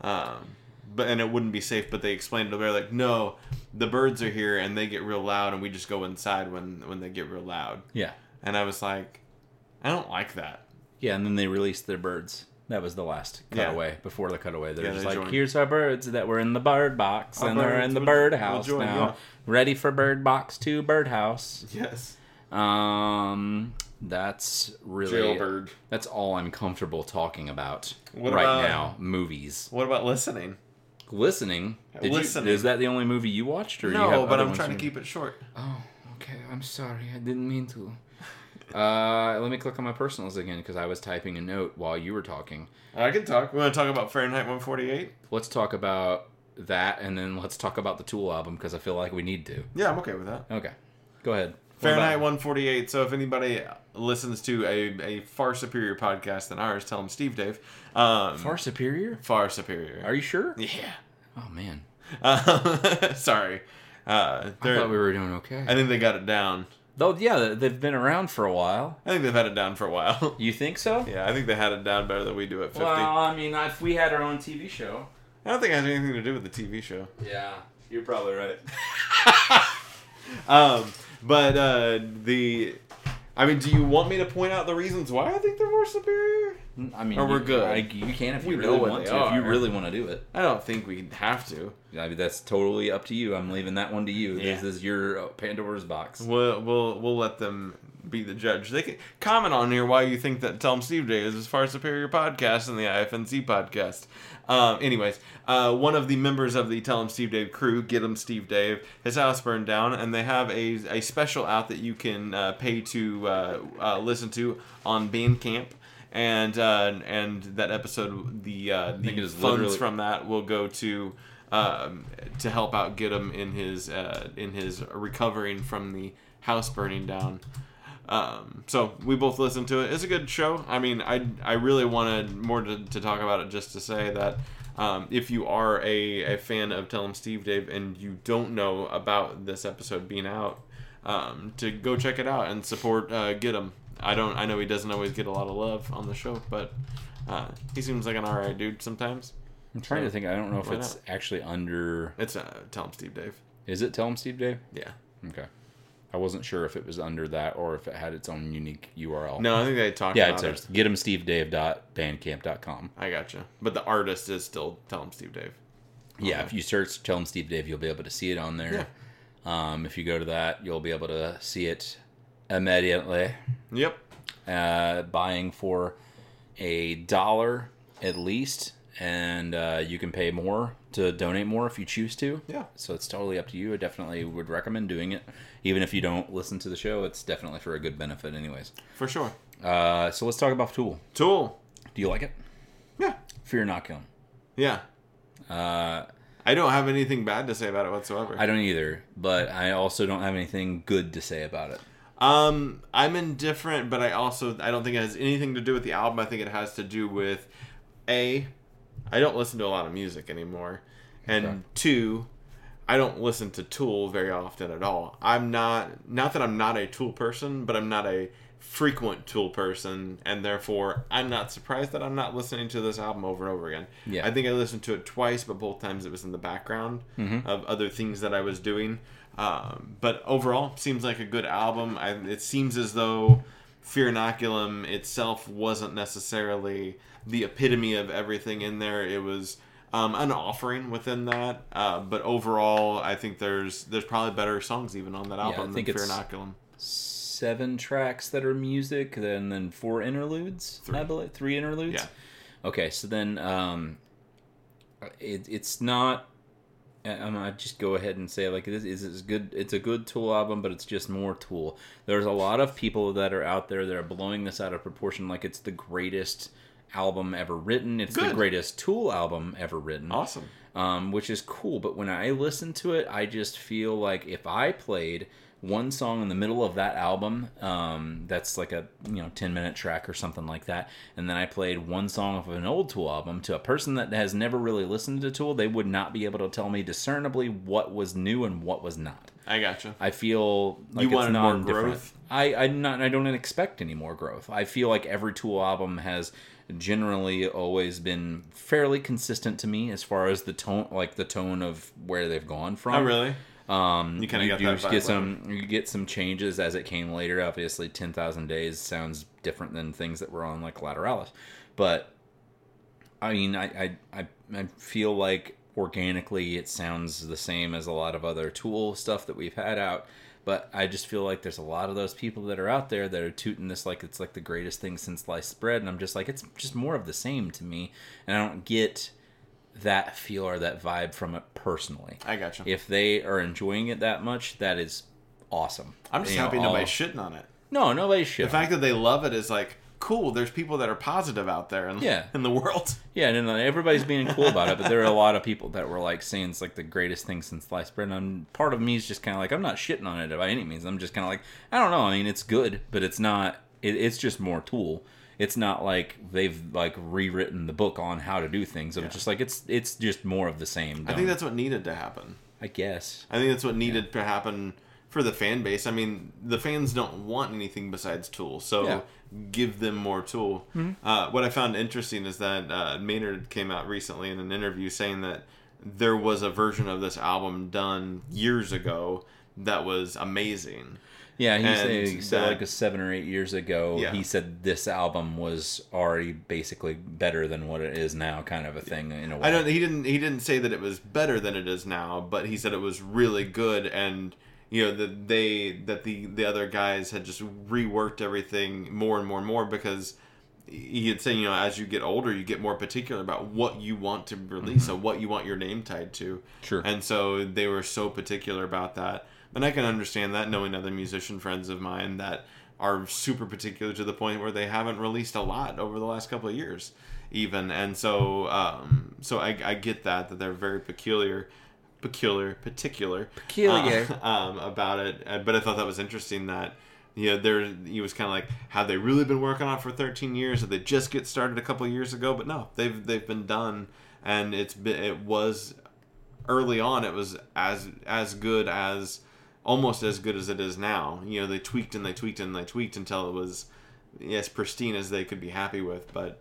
um, but and it wouldn't be safe. But they explained it. They're like, "No, the birds are here, and they get real loud, and we just go inside when when they get real loud." Yeah. And I was like, "I don't like that." Yeah, and then they released their birds. That was the last Yeah. cutaway before the cutaway. They're Yeah, just they like, joined. here's our birds that were in the bird box, Our and they're in the will- bird will house now, yeah. ready for bird box two, bird house. Yes, Um, that's really jailbird. that's all I'm comfortable talking about What right about- now. Movies, What about listening? Listening. You- is that the only movie you watched, or you No, have but I'm trying to keep it short. Oh, okay. I'm sorry. I didn't mean to. Uh, let me click on my personals again because I was typing a note while you were talking. I can talk. We want to talk about Fahrenheit 148. Let's talk about that, and then let's talk about the Tool album because I feel like we need to. Yeah, I'm okay with that. Okay, go ahead. Fahrenheit 148. So if anybody listens to a, a far superior podcast than ours, tell him Steve Dave. Um, Far superior? far superior. Are you sure? Yeah. Oh man, Um, <laughs> sorry. Uh, I thought we were doing okay. I think they got it down. Though, yeah, they've been around for a while. I think they've had it down for a while. <laughs> You think so? yeah, I think they had it down better than we do at 50. Well, I mean, if we had our own TV show. I don't think it has anything to do with the TV show. Yeah, you're probably right. <laughs> Um, but uh, the, I mean, do you want me to point out the reasons why I think they're more superior? I mean, Or we're you, good. I, you can if you know really want to. If you really want to do it. I don't think we have to. I mean, that's totally up to you. I'm leaving that one to you. Yeah. This is your uh, Pandora's box. We'll we'll we'll let them be the judge. They can comment on here why you think that Tell 'em Steve Dave is as far superior podcast than the IFNC podcast. Um, anyways, uh, one of the members of the Tell 'em Steve Dave crew, Get 'em Steve Dave, his house burned down, and they have a, a special out that you can uh, pay to uh, uh, listen to on Bandcamp. And uh, and that episode, the uh, the funds literally- from that will go to um, to help out get him in his uh, in his recovering from the house burning down. Um, so we both listened to it. It's a good show. I mean, I I really wanted more to, to talk about it just to say that um, if you are a, a fan of Tell 'em Steve Dave and you don't know about this episode being out, um, to go check it out and support uh, Get him. I don't. I know he doesn't always get a lot of love on the show, but uh, he seems like an alright dude sometimes. I'm trying to think. I don't know if it's actually under. It's uh, Tell 'em Steve Dave. Is it Tell 'em Steve Dave? Yeah. Okay. I wasn't sure if it was under that or if it had its own unique URL. No, I think they talked Yeah, it about says it. getemstevedave.bandcamp.com. I gotcha. But the artist is still Tell 'em Steve Dave. Yeah, if you search Tell 'em Steve Dave, you'll be able to see it on there. Um, if you go to that, you'll be able to see it immediately. Yep. uh, buying for a dollar at least, and uh, you can pay more to donate more if you choose to. Yeah. So it's totally up to you. I definitely would recommend doing it, even if you don't listen to the show. It's definitely for a good benefit, anyways. For sure. Uh, so let's talk about Tool. Tool. Do you like it? Yeah. Fear Inoculum. Yeah. Uh, I don't have anything bad to say about it whatsoever. I don't either, but I also don't have anything good to say about it. Um, I'm indifferent, but I also I don't think it has anything to do with the album. I think it has to do with a. I don't listen to a lot of music anymore, and Okay. two, I don't listen to Tool very often at all. I'm not not that I'm not a Tool person, but I'm not a frequent Tool person, and therefore I'm not surprised that I'm not listening to this album over and over again. Yeah. I think I listened to it twice, but both times it was in the background of other things that I was doing. Um, but overall, seems like a good album. I, it seems as though Fear Inoculum itself wasn't necessarily the epitome of everything in there. It was um, an offering within that. Uh, but overall, I think there's there's probably better songs even on that album. I album think than Fear Inoculum. Seven tracks that are music, then then four interludes. Three. I believe three interludes. Yeah. Okay, so then um, it, it's not. I- I'm gonna just go ahead and say like this is is good. It's a good Tool album, but it's just more Tool. There's a lot of people that are out there that are blowing this out of proportion, like it's the greatest album ever written. It's the greatest Tool album ever written Awesome. um, which is cool. But when I listen to it, I just feel like if I played one song in the middle of that album um, that's like a you know 10 minute track or something like that and then i played one song off of an old tool album to a person that has never really listened to tool they would not be able to tell me discernibly what was new and what was not I gotcha. I feel like You it's more growth? I I not I don't expect any more growth. I feel like every Tool album has generally always been fairly consistent to me as far as the tone, like the tone of where they've gone from. Oh, really? Um, You do that get some you get some changes as it came later. Obviously, ten thousand days sounds different than things that were on like Lateralus, but I mean, I I, I feel like organically it sounds the same as a lot of other Tool stuff that we've had out. But I just feel like there's a lot of those people that are out there that are tooting this like it's like the greatest thing since sliced bread, and I'm just like it's just more of the same to me, and I don't get that feel or that vibe from it personally I gotcha. if they are enjoying it that much, that is awesome. I'm just You know, happy all- shitting on it. No, nobody should. The fact that they love it is like cool. There's people that are positive out there in, Yeah. <laughs> in the world. yeah, and everybody's being cool about it, but there are a <laughs> lot of people that were like saying it's like the greatest thing since sliced bread. And I'm, part of me is just kind of like I'm not shitting on it by any means. I'm just kind of like I don't know. I mean, it's good, but it's not. It, it's just more tool. It's not like they've like rewritten the book on how to do things. I'm just like it's it's just more of the same. I think that's what needed to happen. I guess. I think that's what needed to happen for the fan base. I mean, the fans don't want anything besides Tool, so Yeah. give them more Tool. Uh, what I found interesting is that uh, Maynard came out recently in an interview saying that there was a version of this album done years ago that was amazing. Yeah, he And said that- like a seven or eight years ago. Yeah. He said this album was already basically better than what it is now, kind of a thing in a way. I don't. He didn't. He didn't say that it was better than it is now, but he said it was really good, and you know that they that the the other guys had just reworked everything more and more and more because he had said you know as you get older you get more particular about what you want to release and what you want your name tied to. Mm-hmm. Sure. And so they were so particular about that, and I can understand that knowing other musician friends of mine that are super particular to the point where they haven't released a lot over the last couple of years even and so um so i, I get that that they're very peculiar peculiar particular Peculiar. uh, <laughs> um about it. Uh, but i thought that was interesting that you know there he was kind of like have they really been working on it for 13 years? Did they just get started a couple of years ago? But no they've they've been done and it's been it was early on it was as as good as almost as good as it is now. You know they tweaked and they tweaked and they tweaked until it was as pristine as they could be happy with. But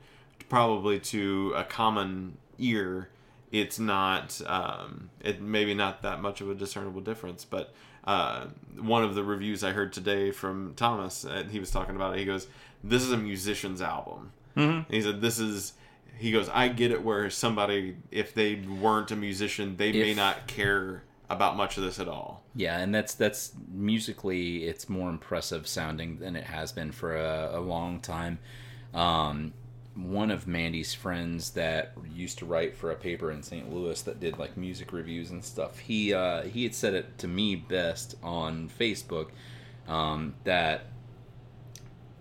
probably to a common ear it's not um, it maybe not that much of a discernible difference but uh, one of the reviews i heard today from thomas uh, he was talking about it he goes this is a musician's album Mm-hmm. he said this is he goes i get it where somebody if they weren't a musician they may not care about much of this at all Yeah, and that's that's musically, it's more impressive sounding than it has been for a, a long time. Um, one of Mandy's friends that used to write for a paper in St. Louis that did like music reviews and stuff. He uh, he had said it to me best on Facebook um, that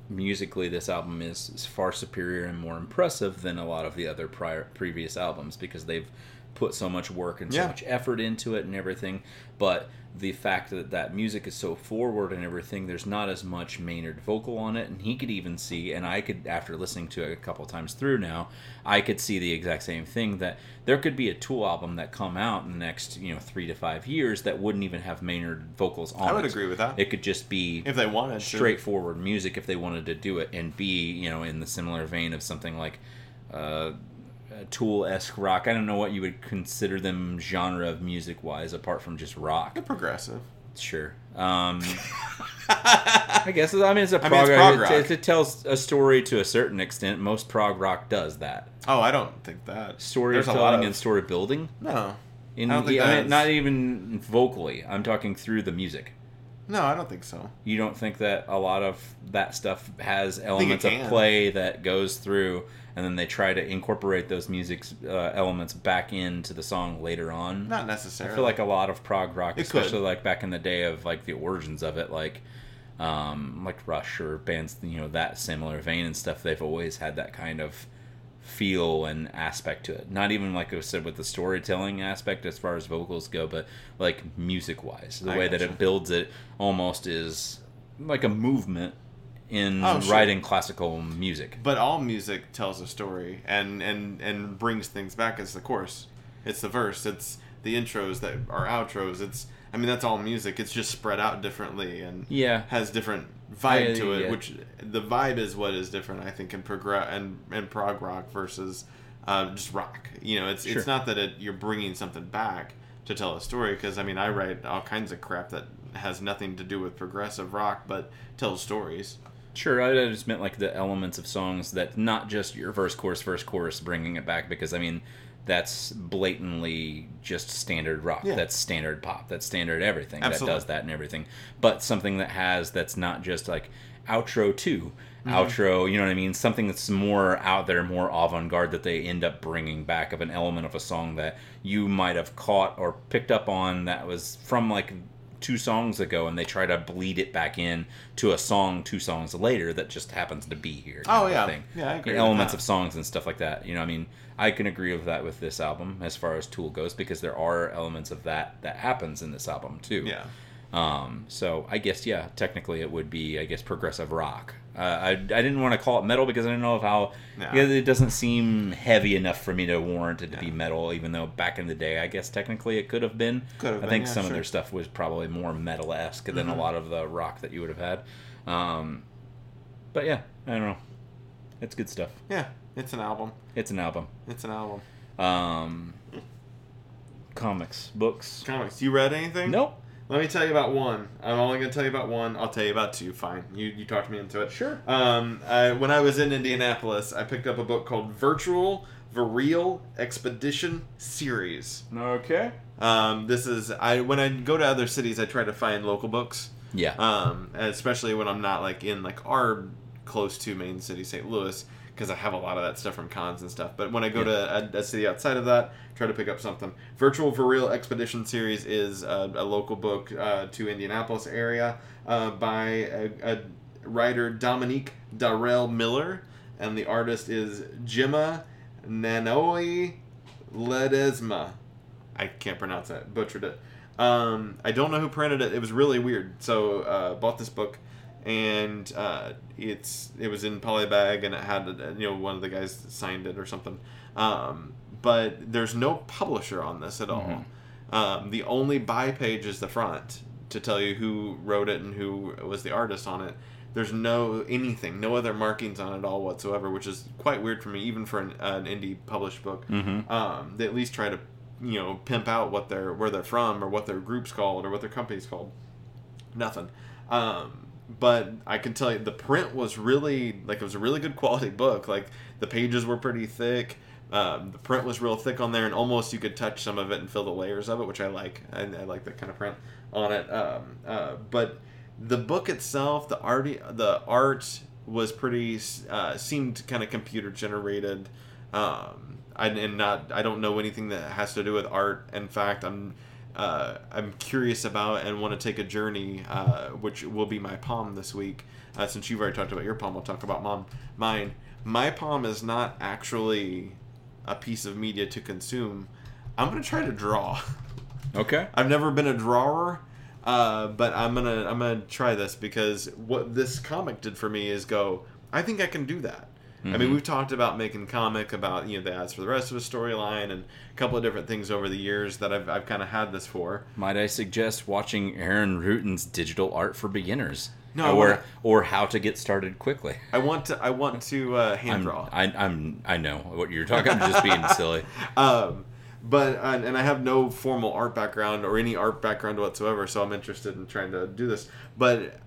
musically this album is, is far superior and more impressive than a lot of the other prior previous albums because they've put so much work and so Yeah. much effort into it and everything but the fact that that music is so forward and everything there's not as much maynard vocal on it and he could even see and i could after listening to it a couple times through now i could see the exact same thing that there could be a tool album that come out in the next you know three to five years that wouldn't even have maynard vocals on it. i would it. agree with that it could just be if they wanted to. straightforward music if they wanted to do it and be you know in the similar vein of something like uh, Tool esque rock. I don't know what you would consider them genre of music wise, apart from just rock. They're progressive Sure. Um, <laughs> I guess I mean it's a mean, prog, it's prog it- rock. It, it tells a story to a certain extent. Most prog rock does that. oh i don't think that lot Storytelling of- and story building. no In, I don't think yeah, I mean, not even vocally. I'm talking through the music. No i don't think so You don't think that a lot of that stuff has elements of play that goes through, and then they try to incorporate those music uh, elements back into the song later on? not necessarily. I feel like a lot of prog rock, It could. especially like back in the day of like the origins of it, like um, like Rush or bands, you know, that similar vein and stuff. They've always had that kind of feel and aspect to it. Not even like I said with the storytelling aspect as far as vocals go, but like music wise, the I way that gotcha. it builds it almost is like a movement in Oh, sure. writing classical music. But all music tells a story and and and brings things back. It's the chorus, it's the verse, it's the intros that are outros. It's I mean that's all music. It's just spread out differently and Yeah. has different vibe I- to it. yeah. Which the vibe is what is different. I think in progress and and prog rock versus uh, just rock. You know, it's Sure. it's not that it, you're bringing something back to tell a story because I mean I write all kinds of crap that has nothing to do with progressive rock but tells stories. Sure, I just meant like the elements of songs that not just your verse, chorus, verse, chorus, bringing it back because I mean that's blatantly just standard rock. Yeah. That's standard pop. That's standard everything Absolutely. that does that and everything. But something that has that's not just like outro 2 Mm-hmm. outro. You know what I mean? Something that's more out there, more avant-garde that they end up bringing back of an element of a song that you might have caught or picked up on that was from like two songs ago and they try to bleed it back in to a song two songs later that just happens to be here. Oh, yeah. thing. Yeah, I agree You know, elements of songs and stuff like that. You know, I mean, I can agree with that with this album as far as Tool goes because there are elements of that that happens in this album too. Yeah. Um, so I guess yeah, technically it would be I guess progressive rock. Uh, I, I didn't want to call it metal because I didn't know of how Yeah. yeah, it doesn't seem heavy enough for me to warrant it to be metal. Even though back in the day, I guess technically it could have been. Could have I been, think yeah, some of sure. their stuff was probably more metal esque than Mm-hmm. a lot of the rock that you would have had. Um, but yeah, I don't know. It's good stuff. Yeah, it's an album. It's an album. It's an album. Um, comics, books. Comics. You read anything? Nope. Let me tell you about one. I'm only going to tell you about one. I'll tell you about two. Fine. You you talked me into it. Sure. Um, I, when I was in Indianapolis, I picked up a book called Virtual Vireal Expedition Series. Okay. Um, this is I when I go to other cities, I try to find local books. Yeah. Um, especially when I'm not like in like our close to main city, St. Louis, because I have a lot of that stuff from cons and stuff. But when I go to a, a city outside of that, try to pick up something. Virtual Vireal Expedition Series is a, a local book uh, to Indianapolis area uh, by a, a writer Dominique Darrell Miller, and the artist is Gemma Nanoi Ledesma. I can't pronounce that. Butchered it. Um, I don't know who printed it. It was really weird. So uh, bought this book, and uh, it's it was in polybag, and it had you know one of the guys signed it or something. Um, but there's no publisher on this at all. Um, the only buy page is the front to tell you who wrote it and who was the artist on it. There's no anything, no other markings on it all whatsoever, which is quite weird for me, even for an, an indie published book. Mm-hmm. Um, they at least try to, you know, pimp out what they're where they're from or what their group's called or what their company's called. Nothing. Um, but I can tell you the print was really like it was a really good quality book. Like the pages were pretty thick. Um, the print was real thick on there, and almost you could touch some of it and feel the layers of it, which I like. I, I like that kind of print on it. Um, uh, but the book itself, the art, the art was pretty uh, seemed kind of computer generated. Um, I, and not I don't know anything that has to do with art. In fact, I'm uh, I'm curious about and want to take a journey, uh, which will be my palm this week. Uh, since you've already talked about your palm, I'll talk about mom, mine. My palm is not actually a piece of media to consume. I'm gonna try to draw. <laughs> Okay. I've never been a drawer, uh, but I'm gonna I'm gonna try this because what this comic did for me is go. I think I can do that. I mean, we've talked about making comic about you know the ads for the rest of a storyline and a couple of different things over the years that I've I've kind of had this for. Might I suggest watching Aaron Rutten's digital art for beginners? No, or wanna- or how to get started quickly. I want to I want to uh, hand I'm, draw. I, I'm I know what you're talking. I'm just being silly. <laughs> um, but and I have no formal art background or any art background whatsoever, so I'm interested in trying to do this. But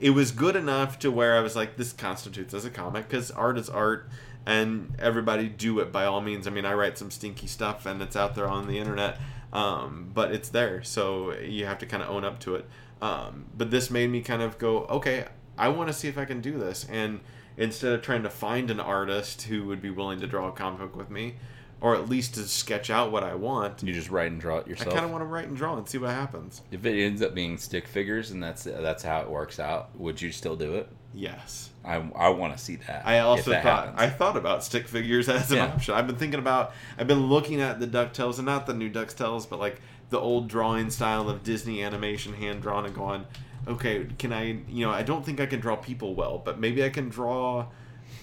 it was good enough to where I was like, this constitutes as a comic because art is art, and everybody do it by all means. I mean, I write some stinky stuff, and it's out there on the internet, um, but it's there, so you have to kind of own up to it. Um, but this made me kind of go, okay, I want to see if I can do this, and instead of trying to find an artist who would be willing to draw a comic book with me, or at least to sketch out what I want. You just write and draw it yourself. I kind of want to write and draw and see what happens. If it ends up being stick figures and that's that's how it works out, would you still do it? Yes. I, I want to see that. I also that thought happens. I thought about stick figures <laughs> as an Yeah. option. I've been thinking about I've been looking at the Ducktales and not the new Ducktales, but like the old drawing style of Disney animation hand drawn and going, okay, can I you know, I don't think I can draw people well, but maybe I can draw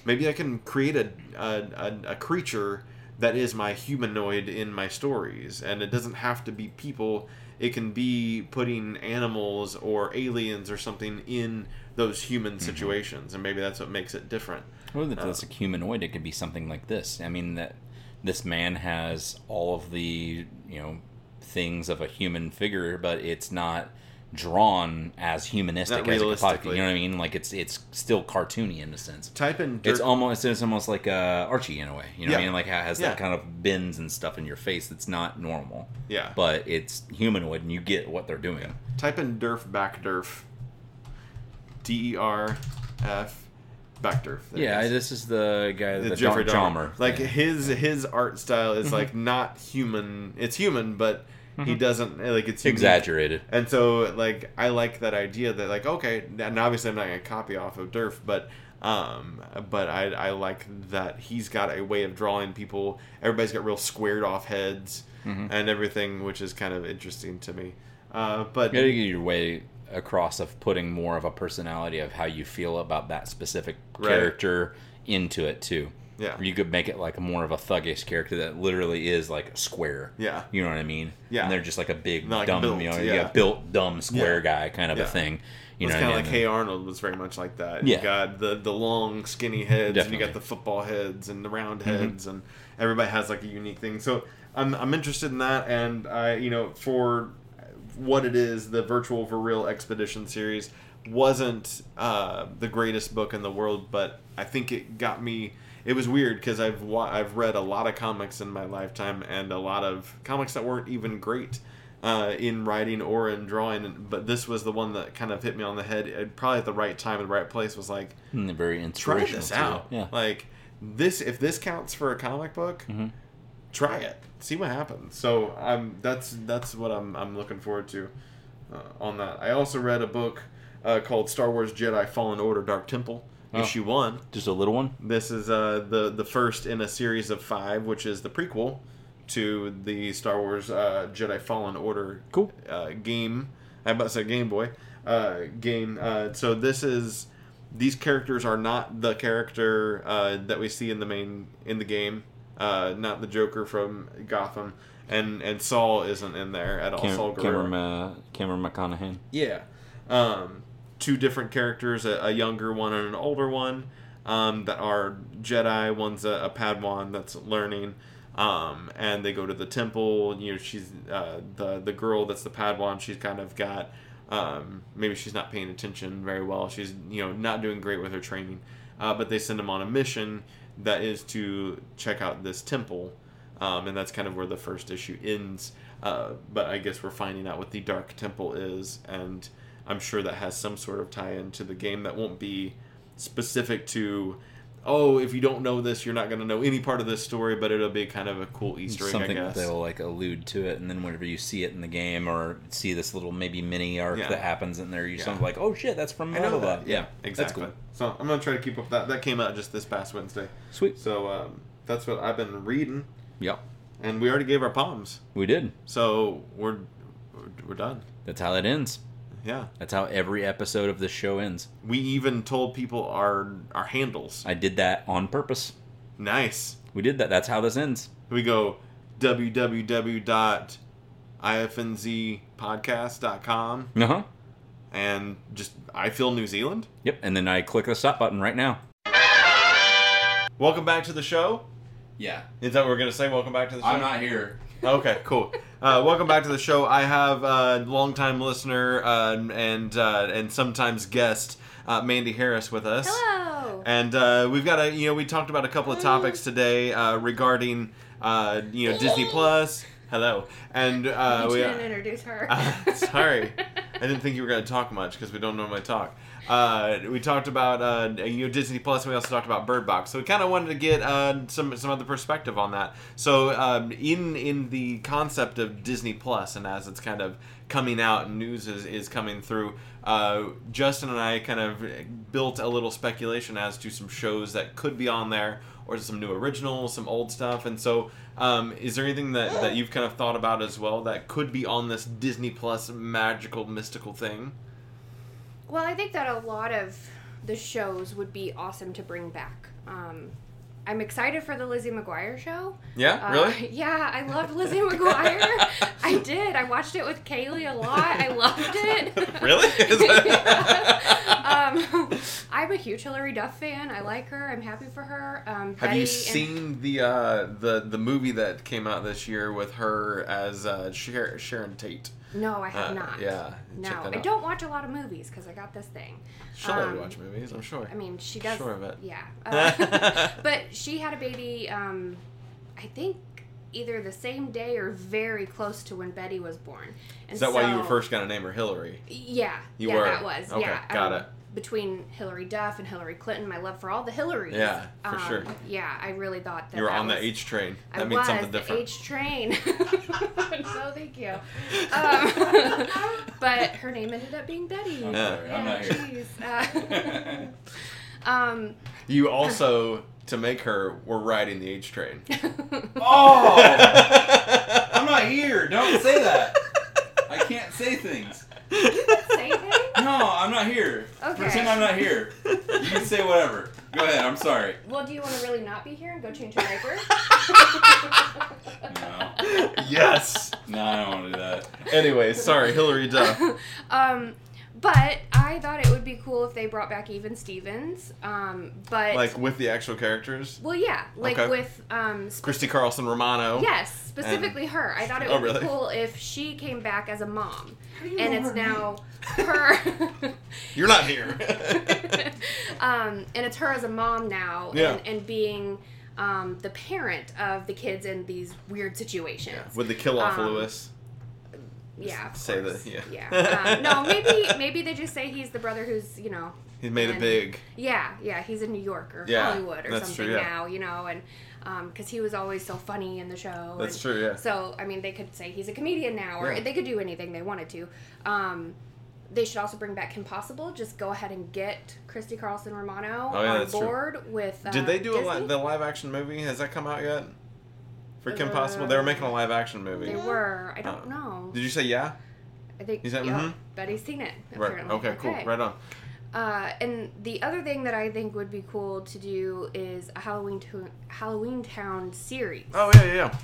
maybe I can create a a, a, a creature that is my humanoid in my stories and it doesn't have to be people it can be putting animals or aliens or something in those human Mm-hmm. situations and maybe that's what makes it different Well, if it's a humanoid, it could be something like this. I mean, that this man has all of the you know things of a human figure, but it's not drawn as humanistic as it could possibly. You know what I mean? Like it's it's still cartoony in a sense. type in Derf, It's almost it's almost like uh, Archie in a way. You know what I mean? Like it has Yeah. that kind of bends and stuff in your face that's not normal. yeah But it's humanoid, and you get what they're doing. type in derf back derf d-e-r-f back derf Yeah, is. this is the guy, The the Jeffrey Dahmer. Like Yeah. his his art style is like not human. It's human, but he doesn't like it's unique. exaggerated. And so like I like that idea that like okay, and obviously I'm not gonna copy off of Derf, but um, but I I like that he's got a way of drawing people. Everybody's got real squared off heads and everything, which is kind of interesting to me. Uh, but You gotta get your way across of putting more of a personality of how you feel about that specific Right. character into it too. Yeah. You could make it like more of a thuggish character that literally is like square. Yeah. You know what I mean? Yeah. And they're just like a big like dumb, built, you know, yeah. yeah. built dumb square Yeah. guy kind of a thing. You it's kind of like? Hey Arnold was very much like that. Yeah. You got the the long skinny heads, and you got the football heads and the round Mm-hmm. heads, and everybody has like a unique thing. So I'm I'm interested in that, and I you know for what it is, the Virtual for Real Expedition series wasn't uh, the greatest book in the world, but I think it got me. It was weird because I've wa- I've read a lot of comics in my lifetime, and a lot of comics that weren't even great uh, in writing or in drawing. But this was the one that kind of hit me on the head. At probably at the right time, and the right place was like, they're very try this too. out. Yeah. Like this, if this counts for a comic book, Mhm. try it. See what happens. So I'm that's that's what I'm I'm looking forward to uh, on that. I also read a book uh, called Star Wars Jedi Fallen Order Dark Temple Oh. issue one. Just a little one. This is uh, the the first in a series of five, which is the prequel to the Star Wars uh, Jedi Fallen Order Cool. uh, game. I about to say Game Boy uh, game. Uh, so this is these characters are not the character uh, that we see in the main in the game. Uh, not the Joker from Gotham, and and Saul isn't in there at all. Saul Cam- Guerrero. Cameron, uh, Cameron McConaughey. Yeah. Um, two different characters, a, a younger one and an older one, um, that are Jedi. One's a, a Padawan that's learning. Um, and they go to the temple. You know, she's uh, the the girl that's the Padawan. She's kind of got um, maybe she's not paying attention very well. She's you know not doing great with her training. Uh, but they send them on a mission that is to check out this temple, um, and that's kind of where the first issue ends. Uh, but I guess we're finding out what the Dark Temple is, and I'm sure that has some sort of tie-in to the game that won't be specific to. Oh, if you don't know this, you're not going to know any part of this story, but it'll be kind of a cool Easter egg, Something I guess. they'll like allude to it, and then whenever you see it in the game or see this little maybe mini arc Yeah. that happens in there, you Yeah. sound like, oh shit, that's from I know that. blah. Yeah, exactly. That's So I'm gonna try to keep up with that. That came out just this past Wednesday. Sweet. So um, that's what I've been reading, Yep, and we already gave our palms. we did. So we're we're done. That's how that ends. Yeah. That's how every episode of this show ends. We even told people our our handles. I did that on purpose. Nice. We did that. That's how this ends. We go www.ifnzpodcast.com Uh huh. and just I feel New Zealand. Yep. And then I click the stop button right now. Welcome back to the show. Yeah. Is that what we're gonna say? Welcome back to the show. I'm not here. Okay, cool. Uh, welcome back to the show. I have a longtime listener uh, and uh, and sometimes guest uh, Mandy Harris with us. Hello. And uh, we've got a you know we talked about a couple of topics today uh, regarding uh, you know Disney Plus. Hello, and uh, we. didn't introduce her. <laughs> Sorry, <laughs> didn't think you were going to talk much because we don't normally talk. Uh, we talked about uh, you know Disney Plus, and we also talked about Bird Box. So we kind of wanted to get uh, some some other perspective on that. So um, in in the concept of Disney Plus, and as it's kind of coming out, and news is, is coming through. Uh, Justin and I kind of built a little speculation as to some shows that could be on there, or some new originals, some old stuff. And so, um, is there anything that, that you've kind of thought about as well that could be on this Disney Plus magical, mystical thing? Well, I think that a lot of the shows would be awesome to bring back. Um, I'm excited for the Lizzie McGuire show. Yeah, Uh, really? <laughs> Yeah, I loved Lizzie <laughs> McGuire. I did. I watched it with Kaylee a lot. I loved it. <laughs> Really? That- um, I'm a huge Hilary Duff fan. I like her. I'm happy for her. Um, Have Betty you and- seen the uh, the the movie that came out this year with her as uh, Sharon Tate? No, I have Uh, not. Yeah, No, I out. don't watch a lot of movies because I got this thing. She'll um, watch movies, I'm sure. I mean, she does. Sure of it. Yeah. <laughs> Uh, <laughs> but she had a baby. Um, I think either the same day or very close to when Betty was born. And Is that why you were first gonna name her Hillary? Yeah. You yeah, were. that was. Okay, yeah. got um, it. Between Hilary Duff and Hillary Clinton, my love for all the Hillarys. Yeah, for um, sure. Yeah, I really thought that You were that on the H train. That I means was something the different. H train. <laughs> <laughs> no, thank you. Um, <laughs> but her name ended up being Betty. I'm Yeah. sorry, I'm not here. jeez. Uh, um, You also, to make her, were riding the H train. Oh! I'm not here. Don't say that. I can't say things. Say things? No, I'm not here. Okay. Pretend I'm not here. You can say whatever. Go ahead. I'm sorry. Well, do you want to really not be here and go change your diaper? No. yes. No, I don't want to do that. Anyway, sorry, Hilary Duff. <laughs> um, but I thought it would be cool if they brought back even Stevens. Um, but Like with the actual characters. well, yeah, like Okay. with um, sp- Christy Carlson Romano. yes, specifically her. I thought it Oh, would really? be cool if she came back as a mom, and it's now <laughs> her. <laughs> You're not here. <laughs> um, and it's her as a mom now, Yeah. and, and being um, the parent of the kids in these weird situations. with the kill off Um, Lewis. Yeah, Say that yeah. Yeah. Um, no, maybe maybe they just say he's the brother who's you know. He's made it big. Yeah, yeah, he's in New York or Yeah, Hollywood or something true, yeah. now, you know, and because he was always so funny in the show. That's and true, yeah. So I mean, they could say he's a comedian now, or Yeah. they could do anything they wanted to. Um, they should also bring back Kim Possible. Just go ahead and get Christy Carlson Romano Oh, yeah, on that's true. board with. Uh, Did they do a li- the live action movie? Has that come out yet? For Kim Possible, they were making a live action movie. They were. I don't Oh. know. Did you say yeah? I think. You said, yep, mhm? Betty's seen it. Right. Apparently. Okay, Cool. Right on. Uh, and the other thing that I think would be cool to do is a Halloween to- Halloween Town series. Oh yeah, yeah. yeah.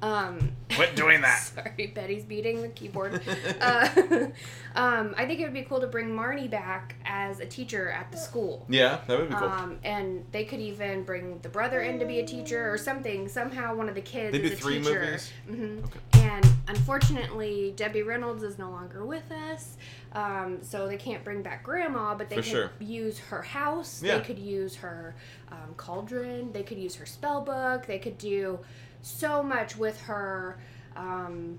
Um, Quit doing that. <laughs> sorry, Betty's beating the keyboard. <laughs> uh, <laughs> um, I think it would be cool to bring Marnie back as a teacher at the school. Yeah, that would be cool. Um, and they could even bring the brother in to be a teacher or something. Somehow, one of the kids They is do a three teacher. movies? hmm Okay. And unfortunately, Debbie Reynolds is no longer with us, um, so they can't bring back Grandma. But they For could sure. use her house. Yeah. They could use her um, cauldron. They could use her spell book. They could do so much with her. Um,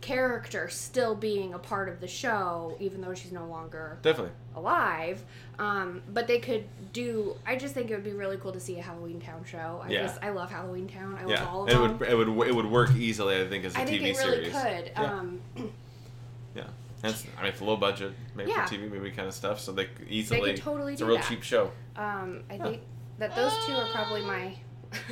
character still being a part of the show even though she's no longer Definitely. alive. Um, but they could do. I just think it would be really cool to see a Halloween Town show. I Yeah. just I love Halloween Town. I love Yeah, all of it them. would it would it would work easily. I think as a I TV think it really series. could. Yeah. Um, <clears throat> Yeah, That's, I mean, it's low budget, made Yeah. for TV movie kind of stuff, so they could easily. totally it's a real that. cheap show. um, I think that those two are probably my <laughs>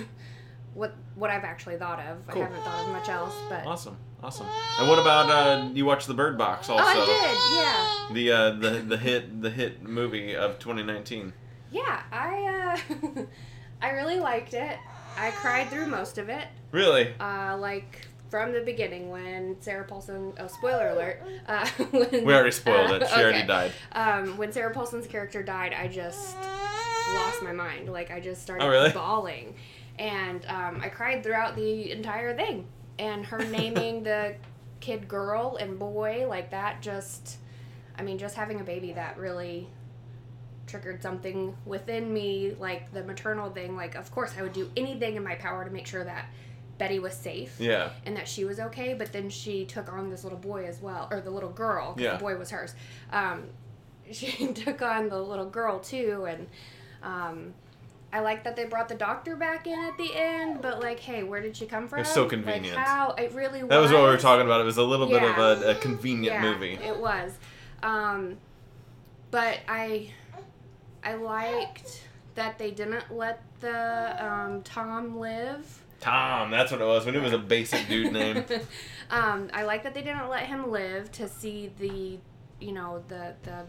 what what I've actually thought of. Cool. I haven't thought of much else, but Awesome, awesome. And what about uh, you watched the Bird Box also? oh, I did. Yeah. The uh, the the hit the hit movie of 2019. Yeah, yeah. I uh, <laughs> I really liked it. I cried through most of it. Really? Uh, like from the beginning when Sarah Paulson. Oh, spoiler alert! Uh, <laughs> when, We already spoiled it. <laughs> She already died. Um, when Sarah Paulson's character died, I just lost my mind. Like I just started Oh, really? bawling, and um, I cried throughout the entire thing. And her <laughs> naming the kid girl and boy like that just, I mean, just having a baby that really triggered something within me, like the maternal thing. Like, of course, I would do anything in my power to make sure that Betty was safe. Yeah. And that she was okay, but then she took on this little boy as well, or the little girl. Yeah. The boy was hers. Um, <laughs> she took on the little girl too, and um, I like that they brought the doctor back in at the end. But like, hey, where did she come from? It's so Like, convenient. how it really was. That was what we were talking about. It was a little bit of a, a convenient Yeah, movie. It was. Um, but I I liked that they didn't let the um, Tom live. Tom, that's what it was. When it was a basic dude name. <laughs> um, I like that they didn't let him live to see the you know the the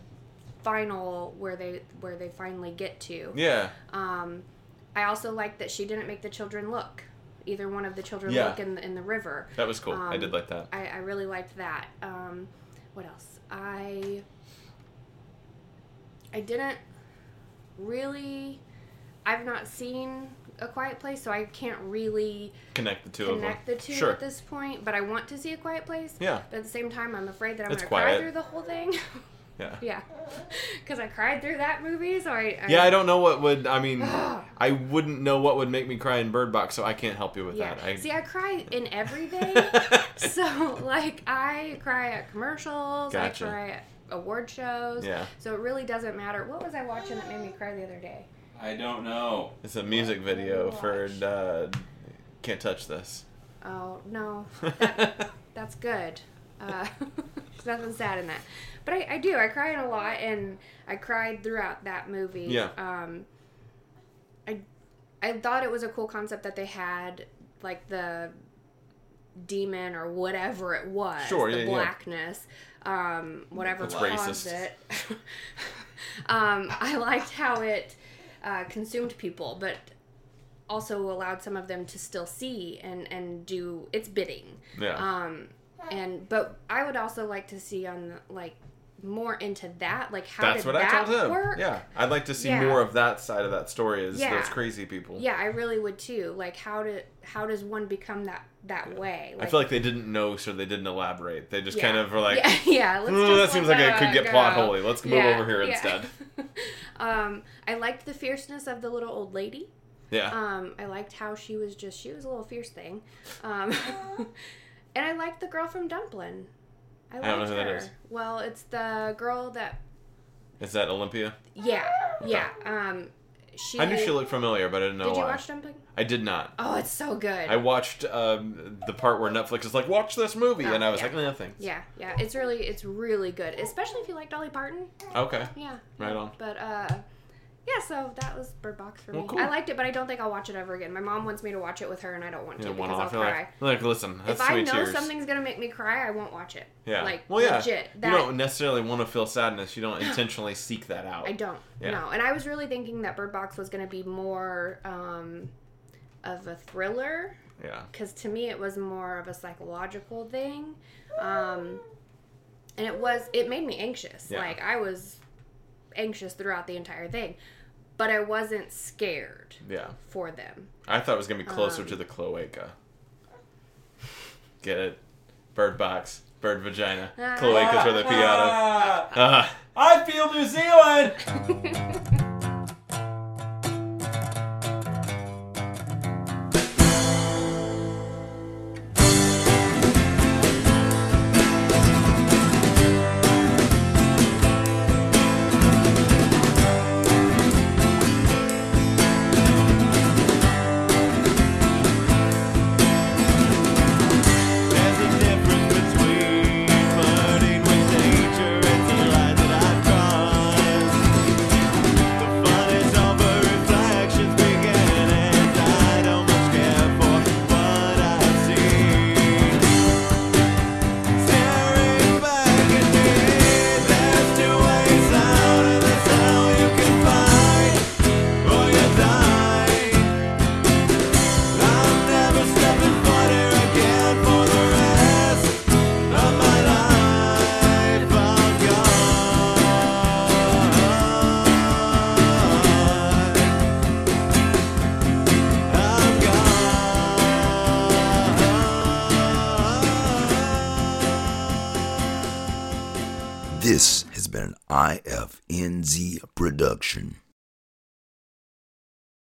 final where they where they finally get to. Yeah. Um, I also like that she didn't make the children look. Either one of the children Yeah. look in the, in the river. That was cool. I Um, did like that. I, I really liked that. Um, what else? I I didn't really. I've not seen A Quiet Place, so I can't really Connect the two of them. connect the two Sure. at this point. But I want to see A Quiet Place. Yeah. But at the same time, I'm afraid that I'm going to cry through the whole thing. <laughs> Yeah. yeah, <laughs> because I cried through that movie, so I. I Yeah, I don't know what would. I mean, <sighs> I wouldn't know what would make me cry in Bird Box, so I can't help you with Yeah. that. I, See, I cry in everything. <laughs> so like I cry at commercials, Gotcha. I cry at award shows. Yeah. So it really doesn't matter. What was I watching that made me cry the other day? I don't know. it's a music video for uh, "Can't Touch This." Oh no, <laughs> that, that's good. Uh, there's nothing sad in that, but I, I do. I cry in a lot, and I cried throughout that movie. Yeah. Um. I, I thought it was a cool concept that they had like the demon or whatever it was, Sure, the yeah, yeah. blackness, um, whatever That's caused racist. it. <laughs> um, I liked how it uh, consumed people, but also allowed some of them to still see and and do its bidding. Yeah. Um, and but I would also like to see on the, like more into that, like how That's did what I that told him. work? Yeah, I'd like to see Yeah. more of that side of that story. Is Yeah. those crazy people? Yeah, I really would too. Like how did how does one become that that way? I feel like they didn't know, so they didn't elaborate. They just kind Yeah. of were like, <laughs> yeah, yeah let's "Hmm, just that seems like it could get plot go." holy. Let's move Yeah, over here yeah. instead." <laughs> <laughs> um, I liked the fierceness of the little old lady. Yeah. Um, I liked how she was just she was a little fierce thing. Um, and I like the girl from Dumplin. I liked don't know who that her. is. Well, it's the girl that Is that Olympia? yeah yeah um she. I knew she looked familiar, but I didn't know Did you why. watch Dumpling? I did not. Oh, it's so good. I watched um, the part where Netflix is like, "Watch this movie," Oh, and I was yeah. like, "No, thanks." yeah, yeah, it's really it's really good, especially if you like Dolly Parton. Okay. Yeah. Right on. But uh yeah, so that was Bird Box for Well, me. cool. I liked it, but I don't think I'll watch it ever again. My mom wants me to watch it with her, and I don't want to Yeah, because I'll cry. Like, like, listen, that's if I know tears. something's gonna make me cry, I won't watch it. Yeah. Like well, yeah. legit. That you don't necessarily want to feel sadness. You don't intentionally <sighs> seek that out. I don't. Yeah. No. And I was really thinking that Bird Box was gonna be more um of a thriller Yeah. because to me it was more of a psychological thing um and it was it made me anxious Yeah. like i was anxious throughout the entire thing but i wasn't scared Yeah. for them I thought it was gonna be closer Um, to the cloaca. Get it? Bird box. Bird vagina. Ah. Cloacas where they pee out of. <laughs> Ah. I feel New Zealand. <laughs> IFNZ production.